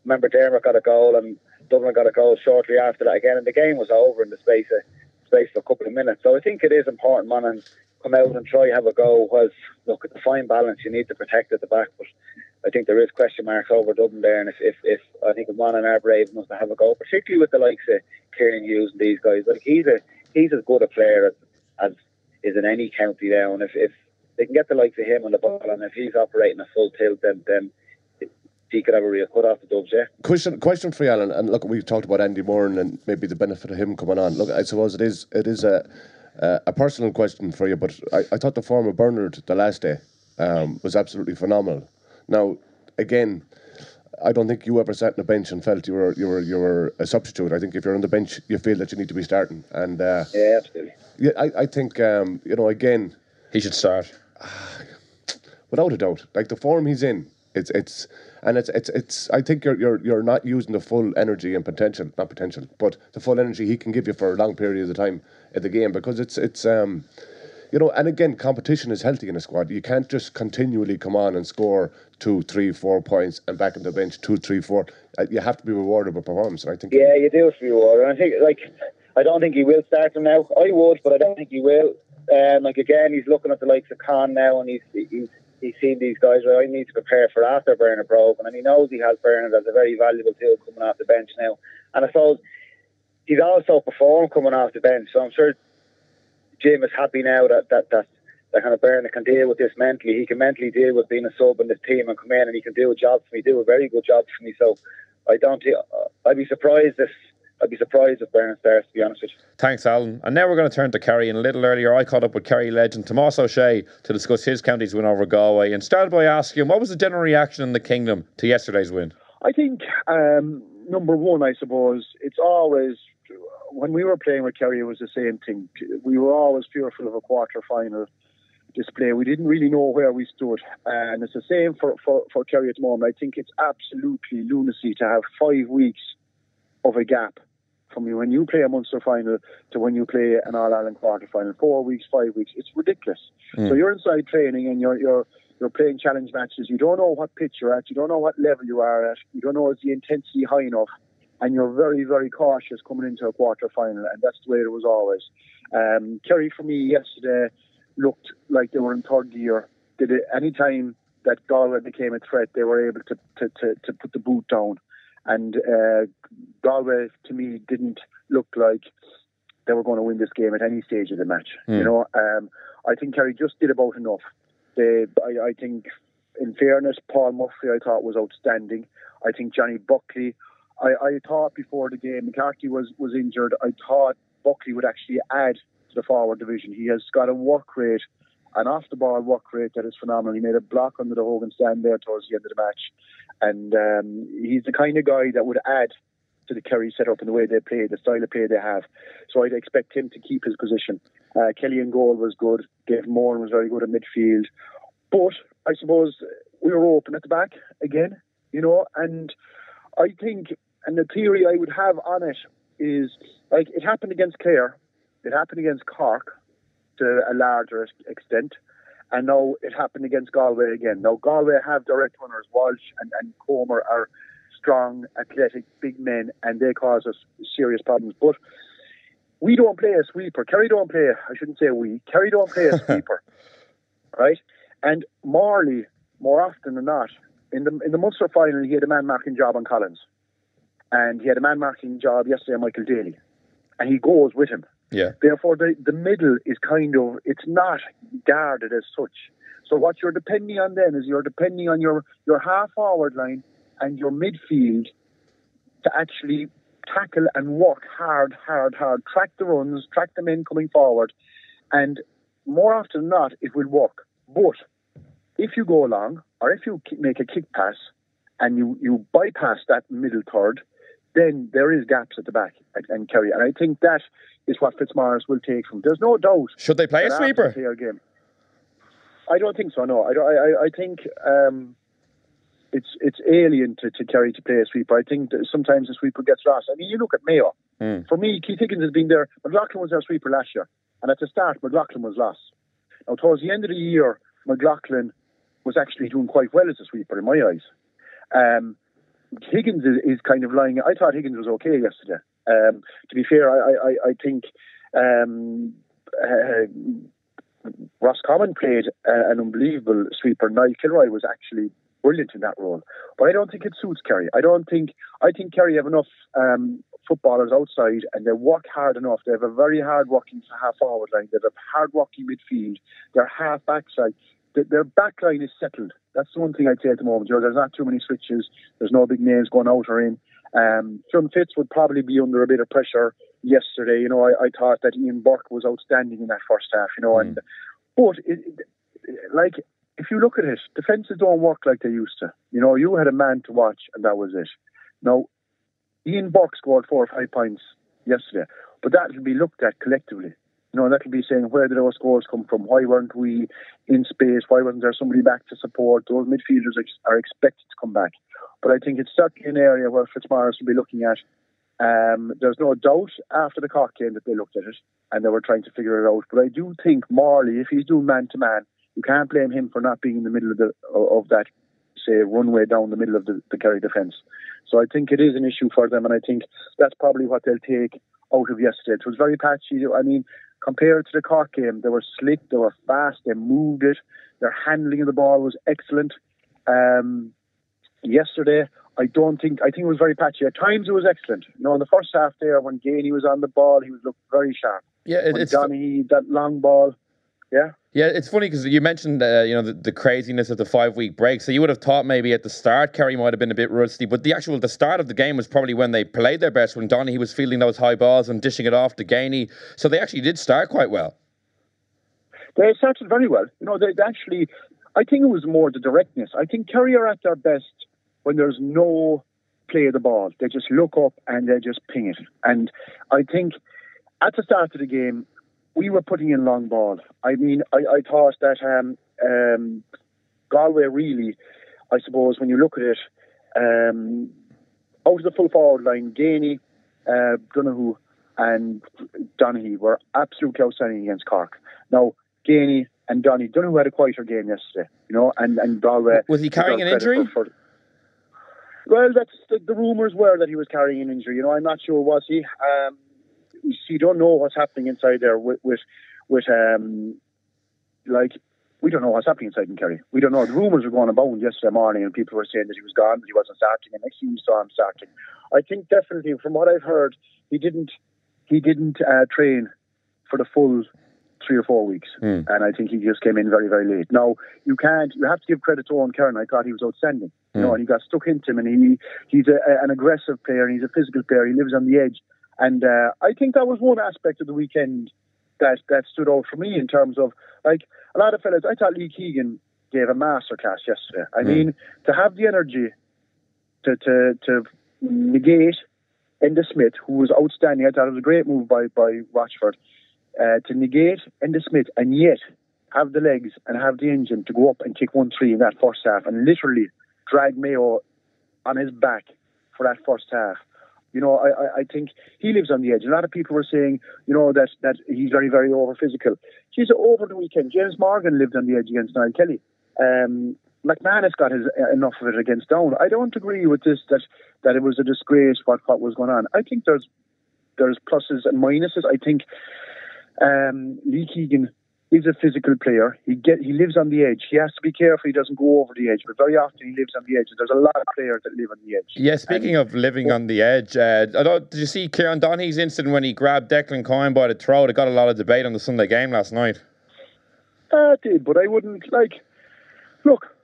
remember Dermot got a goal and Dublin got a goal shortly after that again, and the game was over in the space of space of a couple of minutes. So I think it is important Monaghan come out and try and have a go. Was look at the fine balance you need to protect at the back, but I think there is question marks over Dublin there, and if if, if I think if Monaghan are brave enough to have a go, particularly with the likes of Kieran Hughes and these guys, like he's a he's as good a player as, as is in any county now, and if if they can get the likes of him on the ball, and if he's operating a full tilt, then then he could have a real cut off the Dubs, yeah. question question for you, Alan. And look, we've talked about Andy Moran and maybe the benefit of him coming on. Look, I suppose it is it is a a personal question for you, but I, I thought the form of Bernard the last day um, was absolutely phenomenal. Now, again, I don't think you ever sat on the bench and felt you were you were you were a substitute. I think if you're on the bench, you feel that you need to be starting. And uh, Yeah, absolutely. yeah, I, I think um, you know again He should start. without a doubt. Like the form he's in, it's it's and it's it's it's. I think you're you're you're not using the full energy and potential, not potential, but the full energy he can give you for a long period of time in the game because it's it's um. You know, and again, competition is healthy in a squad. You can't just continually come on and score two, three, four points and back on the bench two, three, four. Uh, You have to be rewarded with performance. I think Yeah, you do to be rewarded. And I think, like, I don't think he will start him now. I would, but I don't think he will. Um, like again, he's looking at the likes of Con now, and he's he's he's seen these guys. Well, I need to prepare for after Bernard broken, and he knows he has Bernard as a very valuable tool coming off the bench now. And I suppose he's also performed coming off the bench, so I'm sure Jim is happy now that that that. That kind of Bernard can deal with this mentally. He can mentally deal with being a sub in this team and come in and he can do a job for me, do a very good job for me. So I don't. I'd be surprised if I'd be surprised if Bernard starts, to be honest with you. Thanks, Alan. And now we're going to turn to Kerry. And a little earlier, I caught up with Kerry legend Tomás Ó Sé to discuss his county's win over Galway and started by asking him what was the general reaction in the kingdom to yesterday's win? I think, um, number one, I suppose, it's always, when we were playing with Kerry, it was the same thing. We were always fearful of a quarter final display. We didn't really know where we stood. And it's the same for, for, for Kerry at the moment. I think it's absolutely lunacy to have five weeks of a gap from when you play a Munster final to when you play an All Ireland quarter final. Four weeks, five weeks. It's ridiculous. Mm. So you're inside training and you're you're you're playing challenge matches. You don't know what pitch you're at. You don't know what level you are at. You don't know is the intensity high enough. And you're very, very cautious coming into a quarter final, and that's the way it was always. Um, Kerry for me yesterday looked like they were in third gear. Did it any time that Galway became a threat, they were able to, to, to, to put the boot down. And uh, Galway, to me, didn't look like they were going to win this game at any stage of the match. Mm. You know, um, I think Kerry just did about enough. They, I, I think, in fairness, Paul Murphy, I thought was outstanding. I think Johnny Buckley. I, I thought before the game, McCarthy was was injured. I thought Buckley would actually add to the forward division. He has got a work rate, an off the ball work rate that is phenomenal. He made a block under the Hogan stand there towards the end of the match. And um, he's the kind of guy that would add to the Kerry setup and the way they play, the style of play they have. So I'd expect him to keep his position. Uh, Kelly and goal was good. Dave Moore was very good at midfield. But I suppose we were open at the back again, you know, and I think, and the theory I would have on it is like it happened against Clare, it happened against Cork to a larger extent and now it happened against Galway again. Now Galway have direct runners. Walsh and, and Comer are strong, athletic, big men, and they cause us serious problems. But we don't play a sweeper. Kerry don't play. I shouldn't say we. Kerry don't play a sweeper, right? And Morley, more often than not, in the in the Munster final, he had a man marking job on Collins, and he had a man marking job yesterday on Michael Daly, and he goes with him. Yeah. Therefore, the, the middle is kind of, it's not guarded as such. So what you're depending on then is you're depending on your, your half forward line and your midfield to actually tackle and work hard, hard, hard, track the runs, track the men coming forward. And more often than not, it will work. But if you go along or if you make a kick pass and you, you bypass that middle third, then there is gaps at the back and, and Kerry. And I think that is what Fitzmaurice will take from. There's no doubt. Should they play a sweeper? Game. I don't think so. No, I I, I think um, it's it's alien to, to Kerry to play a sweeper. I think sometimes the sweeper gets lost. I mean, you look at Mayo. Mm. For me, Keith Higgins has been there. McLoughlin was our sweeper last year, and at the start, McLoughlin was lost. Now, towards the end of the year, McLoughlin was actually doing quite well as a sweeper in my eyes. Um, Higgins is, is, kind of lying. I thought Higgins was okay yesterday. Um, to be fair, I, I, I think um, uh, Roscommon played uh, an unbelievable sweeper. Niall Kilroy was actually brilliant in that role, but I don't think it suits Kerry. I don't think I think Kerry have enough um, footballers outside, and they work hard enough. They have a very hard working half forward line. They have a hard working midfield. Their half backside. Their back line is settled. That's the one thing I'd say at the moment. There's not too many switches. There's no big names going out or in. Um, Sean Fitz would probably be under a bit of pressure yesterday. You know, I, I thought that Ian Burke was outstanding in that first half. You know, mm. and but it, it, like if you look at it, defences don't work like they used to. You know, you had a man to watch, and that was it. Now, Ian Burke scored four or five points yesterday, but that will be looked at collectively. You know, that will be saying where did our scores come from? Why weren't we in space? Why wasn't there somebody back to support? Those midfielders are expected to come back. But I think it's certainly an area where Fitzmaurice will be looking at. Um, there's no doubt after the Cork game that they looked at it and they were trying to figure it out. But I do think Morley, if he's doing man to man, you can't blame him for not being in the middle of the of that say, runway down the middle of the, the Kerry defence. So I think it is an issue for them, and I think that's probably what they'll take out of yesterday. It was very patchy. I mean, compared to the Cork game, they were slick, they were fast, they moved it, their handling of the ball was excellent. Um, yesterday, I don't think I think it was very patchy. At times, it was excellent. You know, in the first half there, when Geaney was on the ball, he was looked very sharp. Yeah, it, When it's Donny, that long ball, yeah. Yeah, it's funny because you mentioned uh, you know the, the craziness of the five week break. So you would have thought maybe at the start Kerry might have been a bit rusty, but the actual the start of the game was probably when they played their best when Donny was fielding those high balls and dishing it off to Geaney. So they actually did start quite well. They started very well. You know, they they actually, I think it was more the directness. I think Kerry are at their best when there's no play of the ball. They just look up and they just ping it. And I think at the start of the game, we were putting in long ball. I mean, I, I thought that um, um, Galway really, I suppose, when you look at it, um, out of the full forward line, Geaney, uh, Donoghue, and Donaghy were absolutely outstanding against Cork. Now, Geaney and Donny, Donoghue had a quieter game yesterday, you know, and, and Galway. Was he carrying an injury? For, for, well, that's the, the rumours were that he was carrying an injury. You know, I'm not sure was he. Um, you don't know what's happening inside there with with, with um, like we don't know what's happening inside in Kerry. We don't know. The rumours were going about yesterday morning, and people were saying that he was gone, that he wasn't starting, and next thing you saw him starting. I think definitely, from what I've heard, he didn't he didn't uh, train for the full three or four weeks, and I think he just came in very very late. Now you can't you have to give credit to Eoghan Kerin. I thought he was outstanding. You know, and he got stuck into him, and he he's a, an aggressive player, and he's a physical player. He lives on the edge, and uh, I think that was one aspect of the weekend that that stood out for me in terms of like a lot of fellas. I thought Lee Keegan gave a masterclass yesterday. I mean, to have the energy to to to negate Enda Smith, who was outstanding. I thought it was a great move by by Rochford uh, to negate Enda Smith and yet have the legs and have the engine to go up and kick one three in that first half and literally drag Mayo on his back for that first half. You know, I, I, think he lives on the edge. A lot of people were saying, you know, that that he's very, very over physical. He's over the weekend. James Morgan lived on the edge against Niall Kelly. Um, McManus got his, uh, enough of it against Down. I don't agree with this that that it was a disgrace what what was going on. I think there's there's pluses and minuses. I think um, Lee Keegan is a physical player. He get he lives on the edge. He has to be careful he doesn't go over the edge, but very often he lives on the edge. And there's a lot of players that live on the edge. Yeah, speaking of living on the edge, uh, I don't, did you see Kieran Donaghy's incident when he grabbed Declan Kyne by the throat? It got a lot of debate on the Sunday game last night. Uh, did, but I wouldn't like. Look,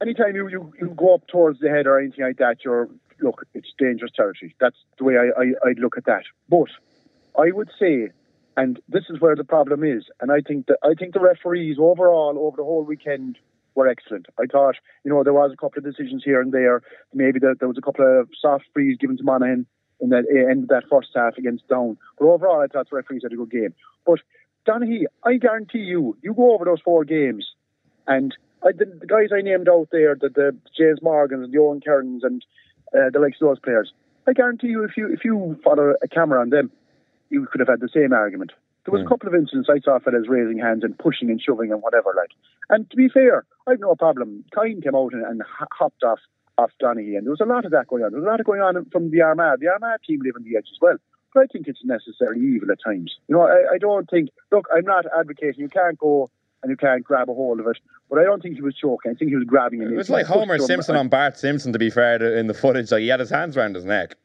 anytime you, you, you go up towards the head or anything like that, you're look, it's dangerous territory. That's the way I, I I'd look at that. But I would say, and this is where the problem is, and I think that I think the referees overall over the whole weekend were excellent. I thought, you know, there was a couple of decisions here and there. Maybe there, there was a couple of soft frees given to Monaghan in that end of that first half against Down. But overall, I thought the referees had a good game. But Donaghy, I guarantee you, you go over those four games, and I, the, the guys I named out there, the, the James Morgans and the Eoghan Kerins and uh, the likes of those players, I guarantee you, if you if you follow a camera on them, you could have had the same argument. There was a hmm. couple of incidents I saw fellas raising hands and pushing and shoving and whatever like. And to be fair, I've no problem. Kyne came out and, and hopped off off Donaghy, and there was a lot of that going on. There was a lot of going on from the Armagh. The Armagh team live on the edge as well. But I think it's necessarily evil at times. You know, I, I don't think. Look, I'm not advocating you can't go and you can't grab a hold of it, but I don't think he was choking. I think he was grabbing it. It was like Homer Simpson on Bart Simpson, to be fair, in the footage. Like he had his hands around his neck.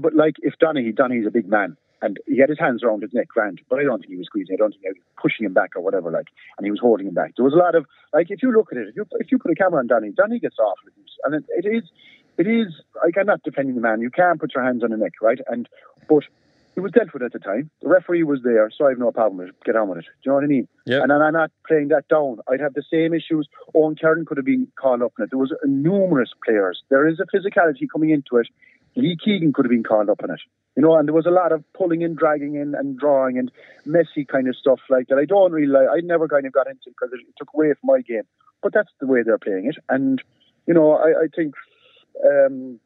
But like if Donaghy, Donaghy's a big man, and he had his hands around his neck, grand. But I don't think he was squeezing. I don't think he was pushing him back or whatever. Like, and he was holding him back. There was a lot of like if you look at it, if you if you put a camera on Donaghy, Donaghy gets off, and it, it is it is like I'm not defending the man. You can't put your hands on the neck, right? And but it was dealt with at the time. The referee was there, so I have no problem with it. Get on with it. Do you know what I mean? Yeah. And I'm not playing that down. I'd have the same issues. Eoghan Kerin could have been called up in it. There was numerous players. There is a physicality coming into it. Lee Keegan could have been called up on it. You know, and there was a lot of pulling in, dragging in, and drawing and messy kind of stuff like that. I don't really like. I never kind of got into because it, took away from my game. But that's the way they're playing it. And you know, I, I think um,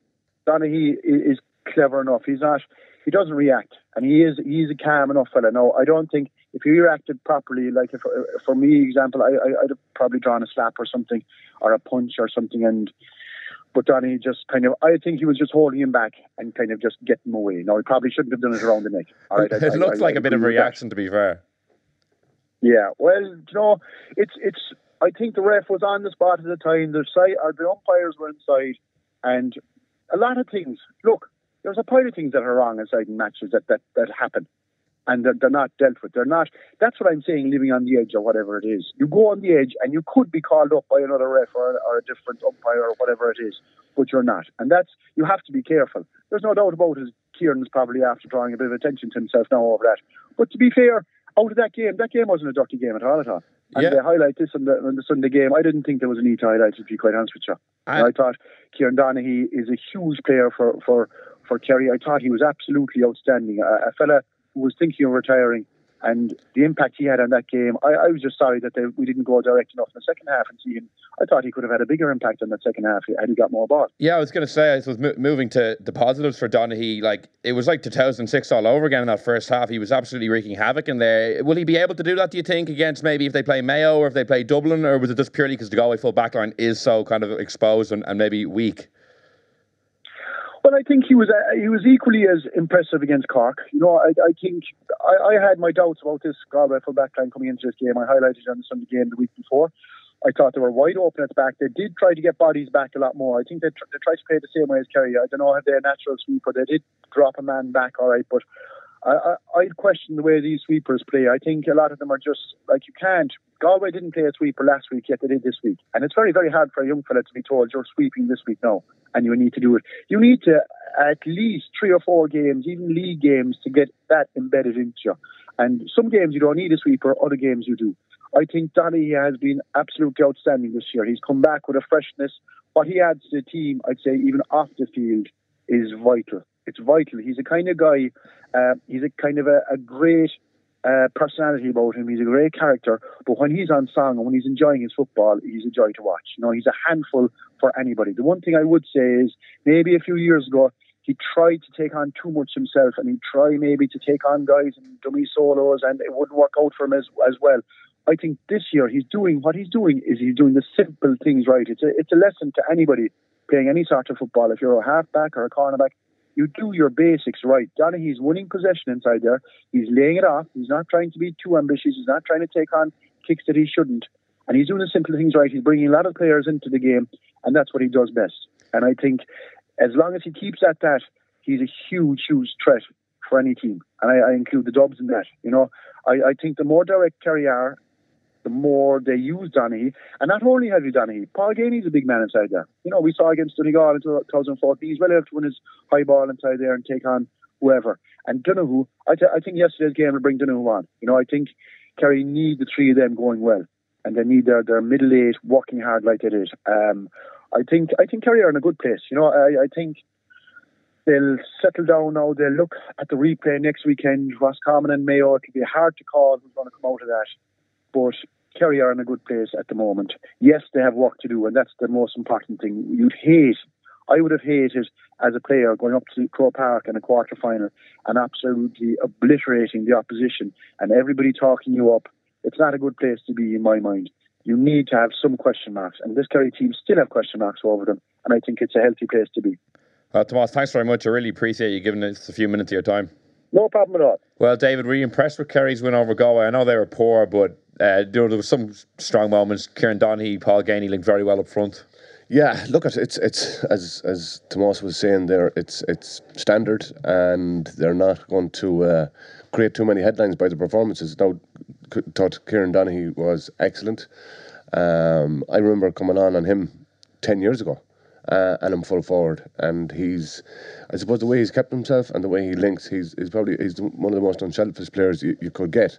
Donaghy is clever enough. He's not. He doesn't react, and he is. He's a calm enough fella. No, I don't think if he reacted properly, like if for me, example, I, I I'd have probably drawn a slap or something, or a punch or something, and but Donny just kind of, I think he was just holding him back and kind of just getting him away. No, he probably shouldn't have done it around the neck. All right, it I, looks I, like I, a bit of a reaction, that. to be fair. Yeah, well, you know, it's it's. I think the ref was on the spot at the time. The side, uh, or the umpires were inside, and a lot of things. Look, there's a pile of things that are wrong inside in matches that that that happen and they're, they're, not dealt with. They're not. That's what I'm saying. Living on the edge or whatever it is, you go on the edge and you could be called up by another ref or, or a different umpire or whatever it is, but you're not. And that's you have to be careful. There's no doubt about it. Kieran's probably after drawing a bit of attention to himself now over that. But to be fair, out of that game, that game wasn't a dirty game at all at all. And yeah. they highlight this in the, in the Sunday game. I didn't think there was a need to highlight it, to be quite honest with you. I, I thought Kieran Donaghy is a huge player for, for, for Kerry. I thought he was absolutely outstanding. A, a fella was thinking of retiring and the impact he had on that game, I, I was just sorry that they, we didn't go direct enough in the second half and see him. I thought he could have had a bigger impact on that second half had he got more ball. Yeah, I was going to say, I was moving to the positives for Donaghy. Like it was like 2006 all over again in that first half. He was absolutely wreaking havoc in there. Will he be able to do that? Do you think against maybe if they play Mayo or if they play Dublin, or was it just purely because the Galway full backline is so kind of exposed and, and maybe weak? Well, I think he was uh, he was equally as impressive against Cork. You know, I, I think I, I, had my doubts about this Galway full back line coming into this game. I highlighted on the Sunday game the week before. I thought they were wide open at the back. They did try to get bodies back a lot more. I think they, tr- they tried to play the same way as Kerry. I don't know if they're natural sweeper. They did drop a man back, all right, but I, I, I'd question the way these sweepers play. I think a lot of them are just like you can't. Galway didn't play a sweeper last week, yet they did this week. And it's very, very hard for a young fella to be told you're sweeping this week now and you need to do it. You need to at least three or four games, even league games, to get that embedded into you. And some games you don't need a sweeper, other games you do. I think Donny has been absolutely outstanding this year. He's come back with a freshness. What he adds to the team, I'd say, even off the field, is vital. It's vital. He's a kind of guy. Uh, he's a kind of a, a great uh, personality about him. He's a great character, but when he's on song and when he's enjoying his football, he's a joy to watch. You know, he's a handful for anybody. The one thing I would say is maybe a few years ago he tried to take on too much himself, and he tried maybe to take on guys and dummy solos, and it wouldn't work out for him as as well. I think this year he's doing what he's doing is he's doing the simple things right. It's a it's a lesson to anybody playing any sort of football. If you're a halfback or a cornerback, you do your basics right. Donaghy's winning possession inside there. He's laying it off. He's not trying to be too ambitious. He's not trying to take on kicks that he shouldn't. And he's doing the simple things right. He's bringing a lot of players into the game, and that's what he does best. And I think as long as he keeps at that, he's a huge, huge threat for any team. And I, I include the Dubs in that. You know, I, I think the more direct Kerry are, the more they use Donaghy. And not only have you Donaghy, Paul Geaney's a big man inside there. You know, we saw against Donegal in 2014, he's well able to win his high ball inside there and take on whoever. And Donoghue, I, th- I think yesterday's game will bring Donoghue on. You know, I think Kerry need the three of them going well. And they need their, their middle eight working hard like they did. Um, I think I think Kerry are in a good place. You know, I, I think they'll settle down now. They'll look at the replay next weekend, Roscommon and Mayo. It'll be hard to call who's going to come out of that. But Kerry are in a good place at the moment. Yes, they have work to do, and that's the most important thing. You'd hate, I would have hated as a player going up to Croke Park in a quarter final and absolutely obliterating the opposition and everybody talking you up. It's not a good place to be, in my mind. You need to have some question marks, and this Kerry team still have question marks over them, and I think it's a healthy place to be. Well, Tomas, thanks very much. I really appreciate you giving us a few minutes of your time. No problem at all. Well, David, were you impressed with Kerry's win over Galway? I know they were poor, but uh, there, were some strong moments. Kieran Donaghy, Paul Geaney linked very well up front. Yeah, look at it's it's as as Tomas was saying there. It's it's standard, and they're not going to uh, create too many headlines by the performances. Now, thought Kieran Donaghy was excellent. Um, I remember coming on on him ten years ago, uh, and I'm full forward. And he's, I suppose, the way he's kept himself and the way he links, he's, he's probably he's one of the most unselfish players you, you could get.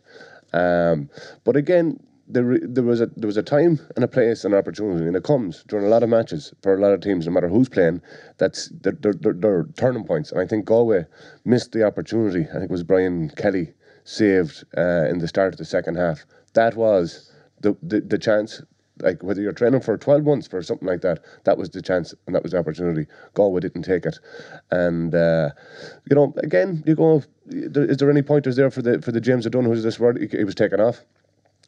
Um, but again, there there was a there was a time and a place and an opportunity, and it comes during a lot of matches for a lot of teams, no matter who's playing. That's they're, they're turning points, and I think Galway missed the opportunity. I think it was Brian Kelly saved uh, in the start of the second half. That was the, the, the chance Like whether you're training for 12 months for something like that, that was the chance and that was the opportunity. Galway didn't take it, and uh, you know, again, you go. Is there any pointers there for the for the James O'Donoghue? Who's this word? He, he was taken off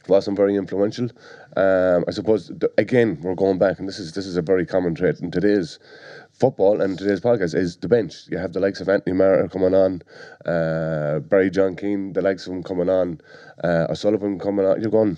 wasn't very influential. Um, I suppose again we're going back, and this is this is a very common trait in today's football and today's podcast is the bench. You have the likes of Anthony Maher coming on, uh, Barry John Keane, the likes of him coming on, uh, O'Sullivan coming on. You're going,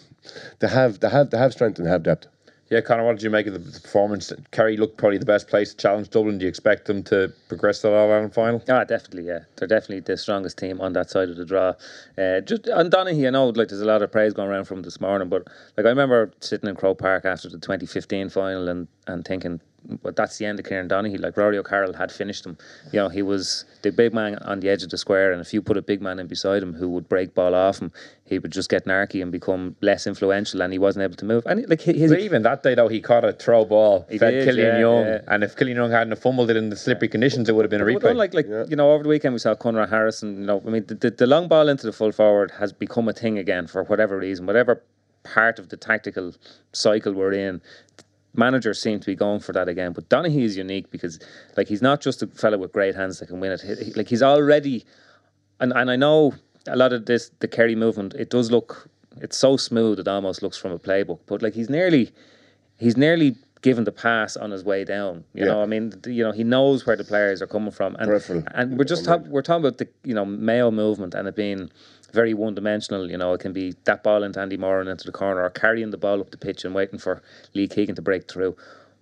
they have they have they have strength and they have depth. Yeah, Conor, what did you make of the performance? Kerry looked probably the best place to challenge Dublin. Do you expect them to progress to the All Ireland final? Ah, definitely, yeah. They're definitely the strongest team on that side of the draw. Uh, just on Donaghy, I know like there's a lot of praise going around from this morning, but like I remember sitting in Croke Park after the 2015 final and, and thinking, but that's the end of Kieran Donaghy. Like Rory O'Carroll had finished him. You know, he was the big man on the edge of the square, and if you put a big man in beside him who would break ball off him, he would just get narky and become less influential, and he wasn't able to move. And like his, But even that day though, he caught a throw ball, He fed did, Killian yeah, Young, yeah. and if Killian Young hadn't fumbled it in the slippery conditions, it would have been a But replay. unlike like you know over the weekend we saw Connor Harrison. You know, I mean the, the, the long ball into the full forward has become a thing again for whatever reason, whatever part of the tactical cycle we're in. Managers seem to be going for that again, but Donaghy is unique because, like, he's not just a fellow with great hands that can win it. He- like, he's already, and and I know a lot of this, the Kerry movement. It does look, it's so smooth. It almost looks from a playbook, but like he's nearly, he's nearly given the pass on his way down. You Yeah. know, I mean, you know, he knows where the players are coming from, and Peripheral. and we're just talk, we're talking about the you know Mayo movement and it being very one dimensional. You know, it can be that ball into Andy Moran into the corner or carrying the ball up the pitch and waiting for Lee Keegan to break through.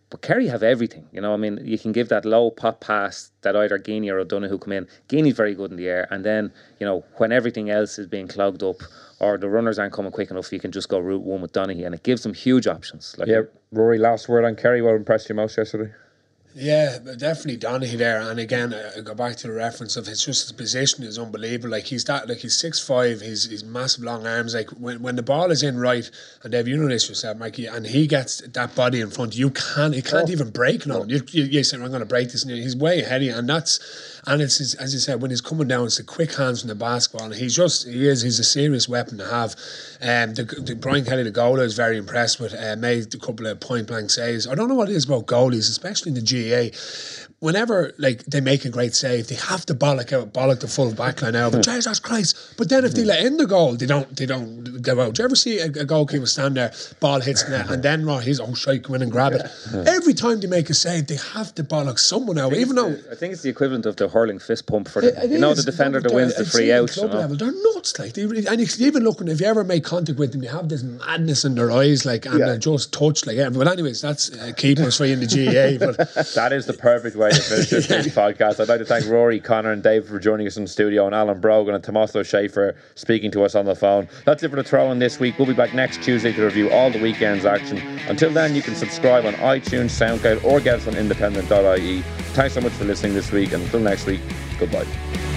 But Kerry have everything, you know. I mean, you can give that low pop pass that either Geaney or O'Donoghue come in. Geaney's very good in the air, and then you know when everything else is being clogged up or the runners aren't coming quick enough, you can just go route one with Donaghy, and it gives them huge options. Like yeah, Rory, last word on Kerry. What impressed you most yesterday? Yeah, but definitely Donaghy there. And again, I I go back to the reference of his just his position is unbelievable. Like he's that, like he's six five. He's he's massive long arms. Like when, when the ball is in right, and Dave, you know this yourself, Mikey, and he gets that body in front, you can't, he can't even break on him. You, you, you say, I'm going to break this, and he's way ahead of you, and that's. And it's his, as you said, when he's coming down, it's the quick hands from the basketball, and he's just he is he's a serious weapon to have. Um, the, the Brian Kelly, the goalie, is very impressed with. Uh, made a couple of point blank saves. I don't know what it is about goalies, especially in the GAA. Whenever like they make a great save, they have to bollock out, bollock the full back line out. But Jesus Christ! But then if they let in the goal, they don't, they don't go out. Do you ever see a, a goalkeeper stand there, ball hits net, and then right, he's oh shite, go in and grab it. Every time they make a save, they have to bollock someone out, even though I think it's the equivalent of the hurling fist pump for the, it you know is. the defender that wins the free out. Club you know. level, they're nuts. Like they really, and you even looking if you ever make contact with them, they have this madness in their eyes, like and Yeah. they're just touched. Like, yeah. But anyways, that's uh, keeping us free in the GAA. But That is the perfect way to finish this week's podcast. I'd like to thank Rory, Conor, and Dave for joining us in the studio, and Alan Brogan and Tomás Ó Sé for speaking to us on the phone. That's it for the throw in this week. We'll be back next Tuesday to review all the weekend's action. Until then, you can subscribe on iTunes, SoundCloud, or get us on independent.ie. Thanks so much for listening this week, and until next week, goodbye.